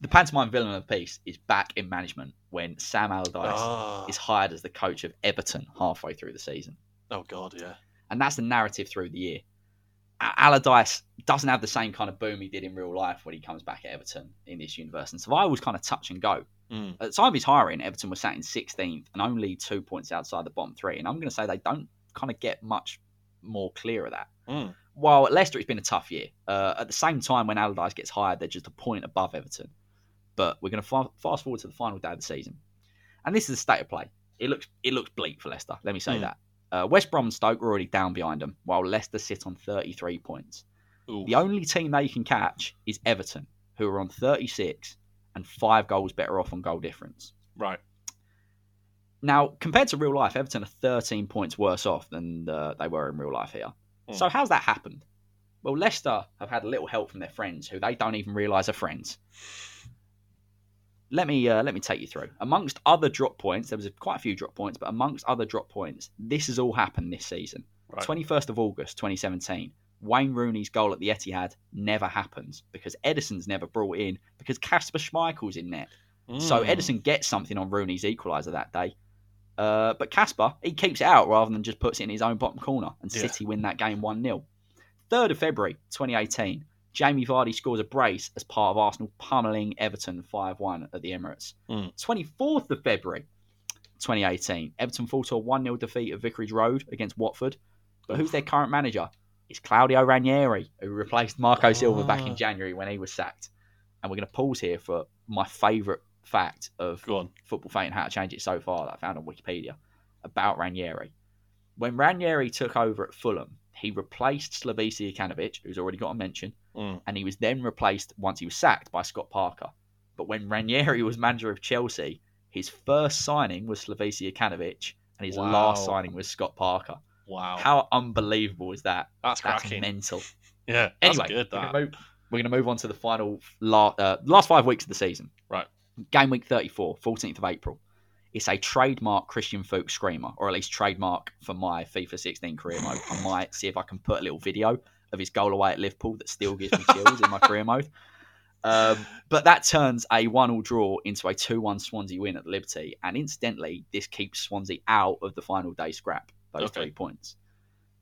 the pantomime villain of the piece is back in management when Sam Allardyce Ah. is hired as the coach of Everton halfway through the season. Oh God, yeah. And that's the narrative through the year. Allardyce doesn't have the same kind of boom he did in real life when he comes back at Everton in this universe, and Survival was kind of touch and go. Mm. At the time of his hiring, Everton was sat in 16th and only two points outside the bottom three, and I'm going to say they don't kind of get much more clear of that. Mm. While at Leicester, it's been a tough year. Uh, at the same time, when Allardyce gets hired, they're just a point above Everton. But we're going to fa- fast forward to the final day of the season, and this is the state of play. It looks it looks bleak for Leicester. Let me say Mm. that. Uh, West Brom and Stoke are already down behind them, while Leicester sit on 33 points. Ooh. The only team they can catch is Everton, who are on 36 and five goals better off on goal difference. Right. Now, compared to real life, Everton are 13 points worse off than uh, they were in real life here. Hmm. So, how's that happened? Well, Leicester have had a little help from their friends, who they don't even realise are friends. Let me uh, let me take you through. Amongst other drop points, there was quite a few drop points, but amongst other drop points, this has all happened this season. Right. 21st of August 2017, Wayne Rooney's goal at the Etihad never happens because Ederson's never brought in because Kasper Schmeichel's in net. So Mm. Edison gets something on Rooney's equaliser that day. Uh, but Kasper, he keeps it out rather than just puts it in his own bottom corner and Yeah. City win that game 1 0. 3rd of February 2018, Jamie Vardy scores a brace as part of Arsenal pummeling Everton 5 1 at the Emirates. Mm. 24th of February 2018, Everton fall to a 1 0 defeat at Vicarage Road against Watford. But who's their current manager? It's Claudio Ranieri, who replaced Marco Silva back Ah. in January when he was sacked. And we're going to pause here for my favourite fact of. Football Fate and How to Change It so far that I found on Wikipedia about Ranieri. When Ranieri took over at Fulham, he replaced Slavisa Jokanovic, who's already got a mention, Mm. and he was then replaced once he was sacked by Scott Parker. But when Ranieri was manager of Chelsea, his first signing was Slavisa Jokanovic, and his Wow. last signing was Scott Parker. Wow. How unbelievable is that? That's That's cracking. mental. Yeah, that's Anyway, good. we're That. gonna move- we're going to move on to the final la- uh, last five weeks of the season. Right. Game week 34, 14th of April. It's a trademark Christian Fuchs screamer, or at least trademark for my FIFA 16 career mode. I might see if I can put a little video of his goal away at Liverpool that still gives me chills in my career mode. Um, but that turns a one-all draw into a two-one Swansea win at Liberty, and incidentally, this keeps Swansea out of the final day scrap. Those Okay. three points.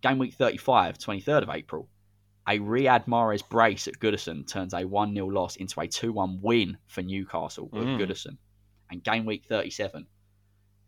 Game week 35, 23rd of April. A Riyad Mahrez brace at Goodison turns a 1 0 loss into a 2 1 win for Newcastle at Mm. Goodison. And game week 37.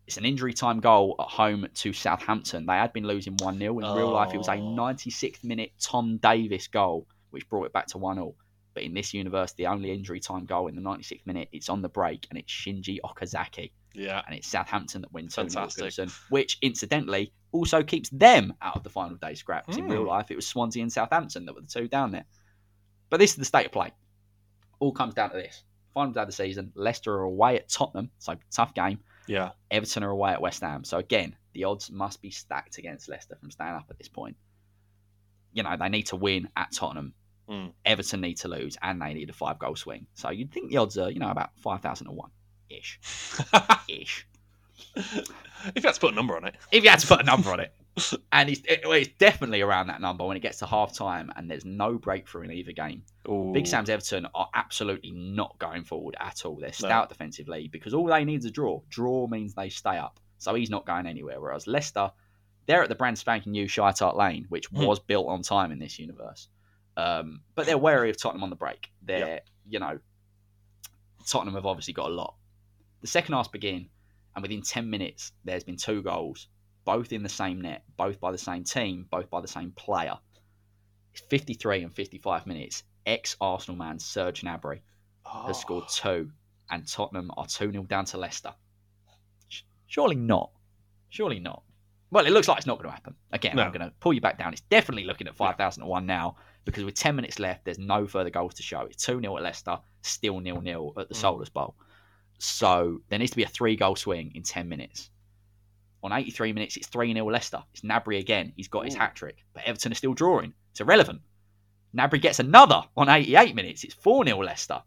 It's an injury time goal at home to Southampton. They had been losing 1 0. In real life, it was a Oh. 96th minute Tom Davies goal, which brought it back to 1 0. But in this universe, the only injury time goal in the 96th minute, it's on the break, and it's Shinji Okazaki Yeah. and it's Southampton that wins 2 0 Fantastic. Which incidentally also keeps them out of the final day scrap. 'cause in Hmm. real life, it was Swansea and Southampton that were the two down there. But this is the state of play. All comes down to this. Final day of the season, Leicester are away at Tottenham, so tough game. Yeah. Everton are away at West Ham. So again, the odds must be stacked against Leicester from staying up at this point. You know, they need to win at Tottenham. Mm. Everton need to lose, and they need a five goal swing. So you'd think the odds are, you know, about 5,000 to 1 ish. Ish. if you had to put a number on it. if you had to put a number on it. And it's, it, it's definitely around that number when it gets to half time and there's no breakthrough in either game. Big Sam's Everton are absolutely not going forward at all. They're No. stout defensively because all they need is a draw. Draw means they stay up. So he's not going anywhere. Whereas Leicester, they're at the brand spanking new Shite Lane, which Hmm. was built on time in this universe. Um, but they're wary of Tottenham on the break. They're, you know, Tottenham have obviously got a lot. The second half begin, and within 10 minutes, there's been two goals, both in the same net, both by the same team, both by the same player. It's 53 and 55 minutes. Ex Arsenal man Serge Gnabry has Oh. scored two, and Tottenham are 2 0 down to Leicester. Surely not. Surely not. Well, it looks like it's not going to happen. Again, No. I'm going to pull you back down. It's definitely looking at 5,001 now because with 10 minutes left, there's no further goals to show. It's 2 0 at Leicester, still nil nil at the Mm. Solus Bowl. So there needs to be a three goal swing in 10 minutes. On 83 minutes, it's 3 0 Leicester. It's Gnabry again. He's got his hat trick, but Everton are still drawing. It's irrelevant. Gnabry gets another on 88 minutes. It's 4 0 Leicester,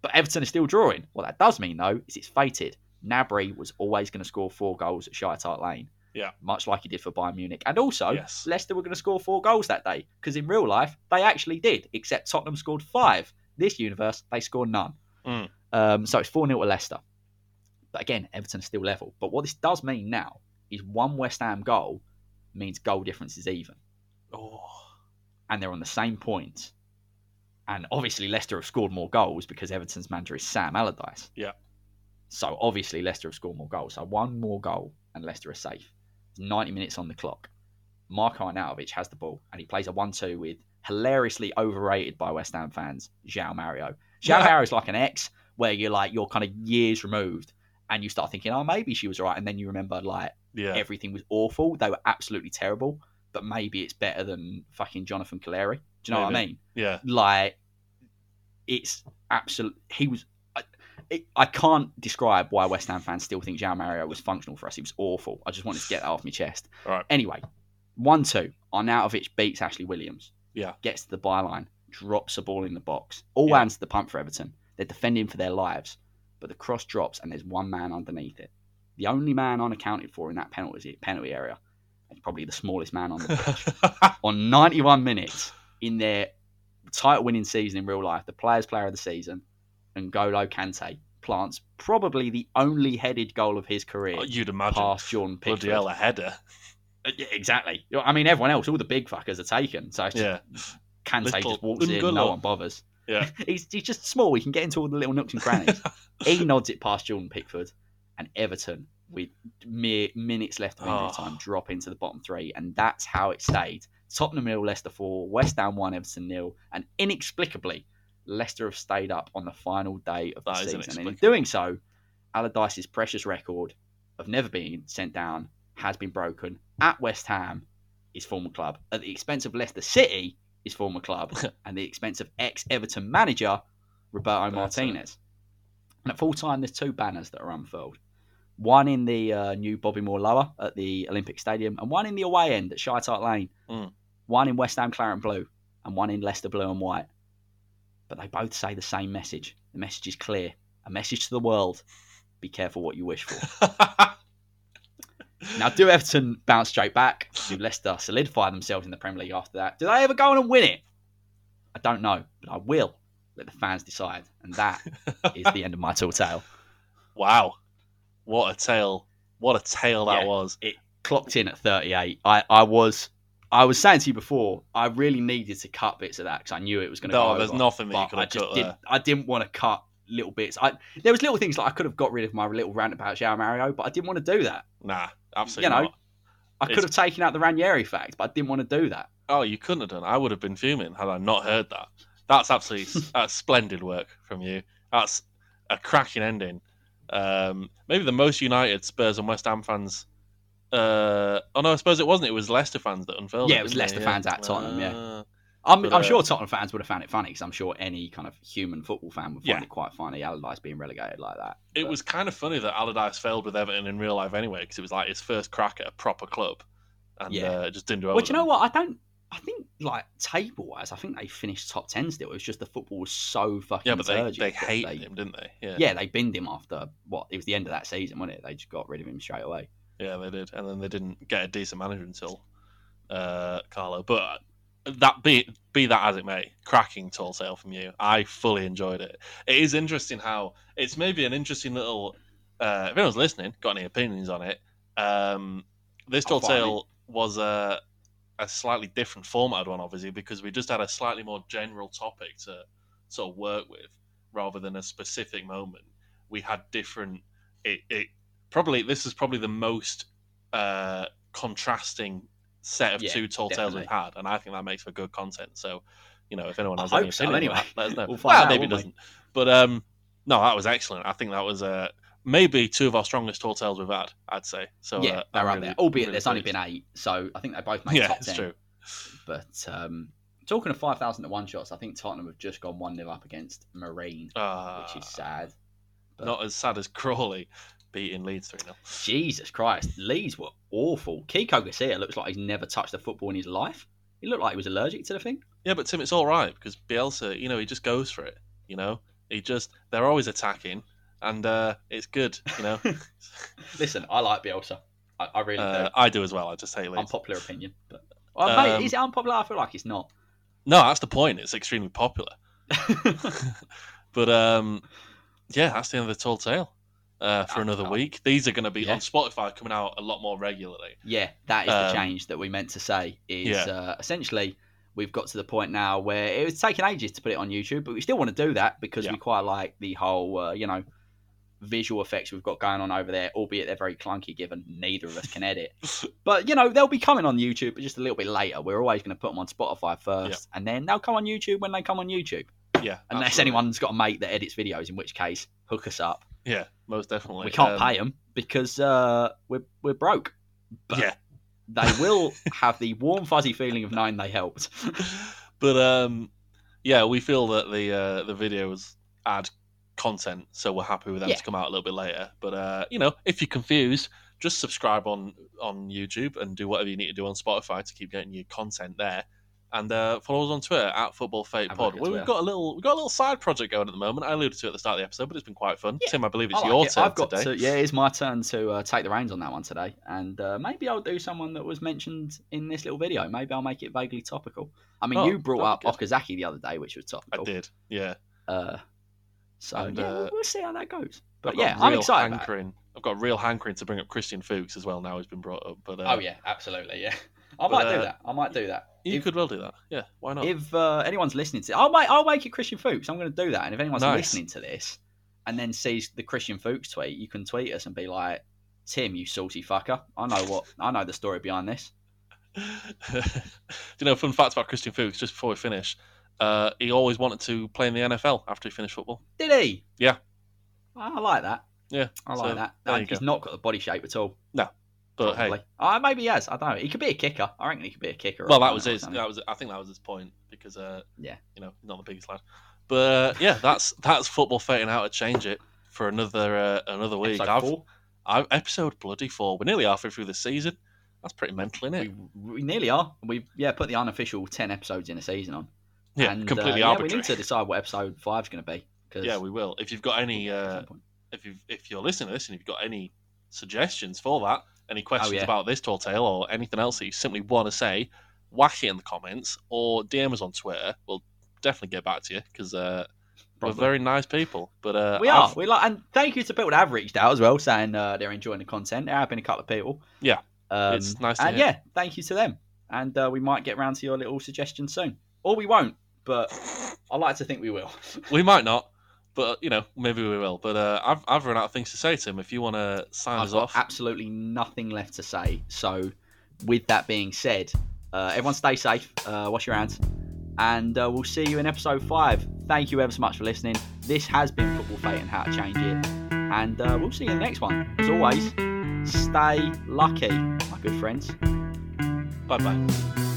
but Everton are still drawing. What that does mean, though, is it's fated. Gnabry was always going to score four goals at Hart Lane. Yeah. Much like he did for Bayern Munich. And also, Yes. Leicester were going to score four goals that day because in real life, they actually did, except Tottenham scored five. This universe, they scored none. Mm. Um, so it's 4 0 to Leicester. But again, Everton are still level. But what this does mean now is one West Ham goal means goal difference is even. Oh. And they're on the same point. And obviously, Leicester have scored more goals because Everton's manager is Sam Allardyce. Yeah. So obviously, Leicester have scored more goals. So one more goal and Leicester are safe. There's 90 minutes on the clock. Marko Arnautovic has the ball and he plays a 1 2 with hilariously overrated by West Ham fans, João Mario. João Yeah. Mario is like an ex where you're like, you're kind of years removed and you start thinking, oh, maybe she was right. And then you remember, like, Yeah. everything was awful. They were absolutely terrible, but maybe it's better than fucking Jonathan Calleri. Do you know what I mean? Yeah. Like, it's absolute. He was. I, it, I can't describe why West Ham fans still think João Mario was functional for us. He was awful. I just wanted to get that off my chest. All right. Anyway, one two. Arnautovic beats Ashley Williams. Yeah. Gets to the byline, drops a ball in the box. All Yeah. hands to the pump for Everton. They're defending for their lives, but the cross drops and there's one man underneath it. The only man unaccounted for in that penalty penalty area, and probably the smallest man on the pitch on 91 minutes in their title winning season in real life, the players' player of the season, N'Golo Kante plants probably the only headed goal of his career Oh, You'd imagine. past Jordan Bloody Pickford. hell, a header. Uh, yeah, Exactly. I mean, everyone else, all the big fuckers are taken. So Yeah. Kante Little just walks in, no one bothers. Yeah. he's, he's just small. He can get into all the little nooks and crannies. he nods it past Jordan Pickford, and Everton, with mere minutes left of injury Oh. time, ah. drop into the bottom three, and that's how it stayed. Tottenham nil, Leicester four, West Ham one, Everton nil, and inexplicably, Leicester have stayed up on the final day of the That season, and in doing so, Allardyce's precious record of never being sent down has been broken at West Ham, his former club, at the expense of Leicester City, his former club, and the expense of ex Everton manager Roberto That's it. And at full time, there's two banners that are unfurled. One in the uh, new Bobby Moore Lower at the Olympic Stadium, and one in the away end at Shite Hart Lane. Mm. One in West Ham Claret and Blue, and one in Leicester blue and white. But they both say the same message. The message is clear. A message to the world. Be careful what you wish for. Now, do Everton bounce straight back? Do Leicester solidify themselves in the Premier League after that? Do they ever go on and win it? I don't know, but I will let the fans decide. And that is the end of my tall tale. wow, what a tale! What a tale that Yeah. was. It clocked in at 38. I, I was I was saying to you before, I really needed to cut bits of that because I knew it was going to No, go there's over, nothing that you could I have just cut did, there. I didn't want to cut little bits. I there was little things like I could have got rid of my little rant about João Mario, but I didn't want to do that. Nah, absolutely You know, not. I It's- could have taken out the Ranieri fact, but I didn't want to do that. Oh, you couldn't have done. I would have been fuming had I not heard that. That's absolutely that's splendid work from you. That's a cracking ending. Um, maybe the most united Spurs and West Ham fans. Uh, oh no, I suppose it wasn't. It was Leicester fans that unfurled. Yeah, it it was Leicester fans at Tottenham, yeah. Ah, I'm, But, I'm uh, sure Tottenham fans would have found it funny because I'm sure any kind of human football fan would find Yeah. it quite funny Allardyce being relegated like that. It But- was kind of funny that Allardyce failed with Everton in real life anyway, because it was like his first crack at a proper club, and Yeah. uh, it just didn't do. Well, do you know what? I don't. I think like table wise, I think they finished top ten still. It was just the football was so fucking. Yeah, but they they hated they- him, didn't they? Yeah. Yeah, they binned him after what? It was the end of that season, wasn't it? They just got rid of him straight away. Yeah, they did, and then they didn't get a decent manager until uh, Carlo. But that be be that as it may, cracking tall tale from you. I fully enjoyed it. It is interesting how it's maybe an interesting little. Uh, if anyone's listening, got any opinions on it? Um, this tall tale was a a slightly different formatted one, obviously, because we just had a slightly more general topic to sort of work with rather than a specific moment. We had different. It, it probably this is probably the most uh, contrasting set of Yeah, two tall tales we've had, and I think that makes for good content. So, you know, if anyone I has any hope so, anyway. let us know. We'll find well, out, maybe it won't we? doesn't, but um, no, that was excellent. I think that was uh, maybe two of our strongest tales we've had. I'd say. So yeah, uh, they're up really- there. Albeit really there's only been eight, so I think they both made Yeah, top it's ten. true. But um, talking of five thousand to one shots, I think Tottenham have just gone one 0 up against Marine, Uh, which is sad. But- Not as sad as Crawley beating Leeds 3 0. Jesus Christ, Leeds were awful. Kiko Garcia looks like he's never touched a football in his life. He looked like he was allergic to the thing. Yeah, but Tim, it's all right because Bielsa, you know, he just goes for it. You know, he just they're always attacking, and uh, it's good. You know, Listen, I like Bielsa. I, I really uh, do. I do as well. I just hate Leeds. Unpopular opinion, but well, mate, Um, is it unpopular? I feel like it's not. No, that's the point. It's extremely popular. But um, yeah, that's the end of the tall tale uh, for Oh, another oh. week. These are going to be Yeah. on Spotify coming out a lot more regularly. yeah, that is the Um, change that we meant to say. Is Yeah. uh, essentially we've got to the point now where it was taking ages to put it on YouTube, but we still want to do that because Yeah. we quite like the whole, uh, you know, visual effects we've got going on over there. Albeit they're very clunky, given neither of us can edit. But you know they'll be coming on YouTube, but just a little bit later. We're always going to put them on Spotify first, and then they'll come on YouTube when they come on YouTube. Yeah, Unless absolutely. anyone's got a mate that edits videos, in which case hook us up. Yeah, most definitely. We can't Um, pay them because uh, we're we're broke. But Yeah. they will have the warm fuzzy feeling of knowing they helped. but um, yeah, we feel that the uh, the videos add content, so we're happy with them Yeah. to come out a little bit later. But uh, you know, if you're confused, just subscribe on on YouTube and do whatever you need to do on Spotify to keep getting your content there. And uh, follow us on Twitter at Football Fate Pod. look we've got a little we've got a little side project going at the moment. I alluded to it at the start of the episode, but it's been quite fun. Yeah, Tim, I believe it's I like your it. turn I've got today. to. Yeah, it's my turn to uh, take the reins on that one today, and uh, maybe I'll do someone that was mentioned in this little video. Maybe I'll make it vaguely topical. I mean, Oh, you brought up that'd Okazaki the other day, which was topical. I did, yeah. So And, yeah, uh, we'll, we'll see how that goes. But I've yeah, I'm real excited. about. Hankering. I've got a real hankering to bring up Christian Fuchs as well. Now he's been brought up, but uh, Oh yeah, absolutely. Yeah, I But, might uh, do that. I might do that. you If- could well do that. Yeah, why not? If uh, anyone's listening to, I'll make I'll make it Christian Fuchs. I'm going to do that. And if anyone's Nice. listening to this and then sees the Christian Fuchs tweet, you can tweet us and be like, "Tim, you salty fucker. I know what I know the story behind this." Do you know, fun fact about Christian Fuchs, just before we finish, uh, he always wanted to play in the NFL after he finished football. Did he? Yeah. I like that. Yeah, I so like that. No, he's go. not got the body shape at all. No, but probably. hey, Uh, maybe he has. I don't know. He could be a kicker. I reckon he could be a kicker. well, that was his. That was. I think that was his point because, uh, Yeah. you know, not the biggest lad. But uh, yeah, that's that's football fating how to change it for another uh, another week. Episode I've, four. I've episode bloody four. We're nearly halfway through the season. That's pretty mental, isn't it? We, we nearly are. We've yeah put the unofficial ten episodes in a season on. Yeah, and, completely uh, yeah, arbitrary. we need to decide what episode five's going to be. 'cause Yeah, we will. If you've got any, uh, if you if you're listening to this and you've got any suggestions for that, any questions Oh, yeah. about this tall tale or anything else that you simply want to say, whack it in the comments or DM us on Twitter. We'll definitely get back to you because uh, we're very nice people. But uh, we are. I've- We like, and thank you to people that have reached out as well, saying uh, they're enjoying the content. There have been a couple of people. Yeah. um, It's nice to and hear. yeah, thank you to them. And uh, we might get round to your little suggestions soon, or we won't. But I like to think we will. we might not, but you know maybe we will. But uh, I've I've run out of things to say, Tim. If you want to sign I've us off, absolutely nothing left to say. So, with that being said, uh, everyone stay safe, uh, wash your hands, and uh, we'll see you in episode five. Thank you ever so much for listening. This has been Football Fate and How to Change It, and uh, we'll see you in the next one. As always, stay lucky, my good friends. bye bye.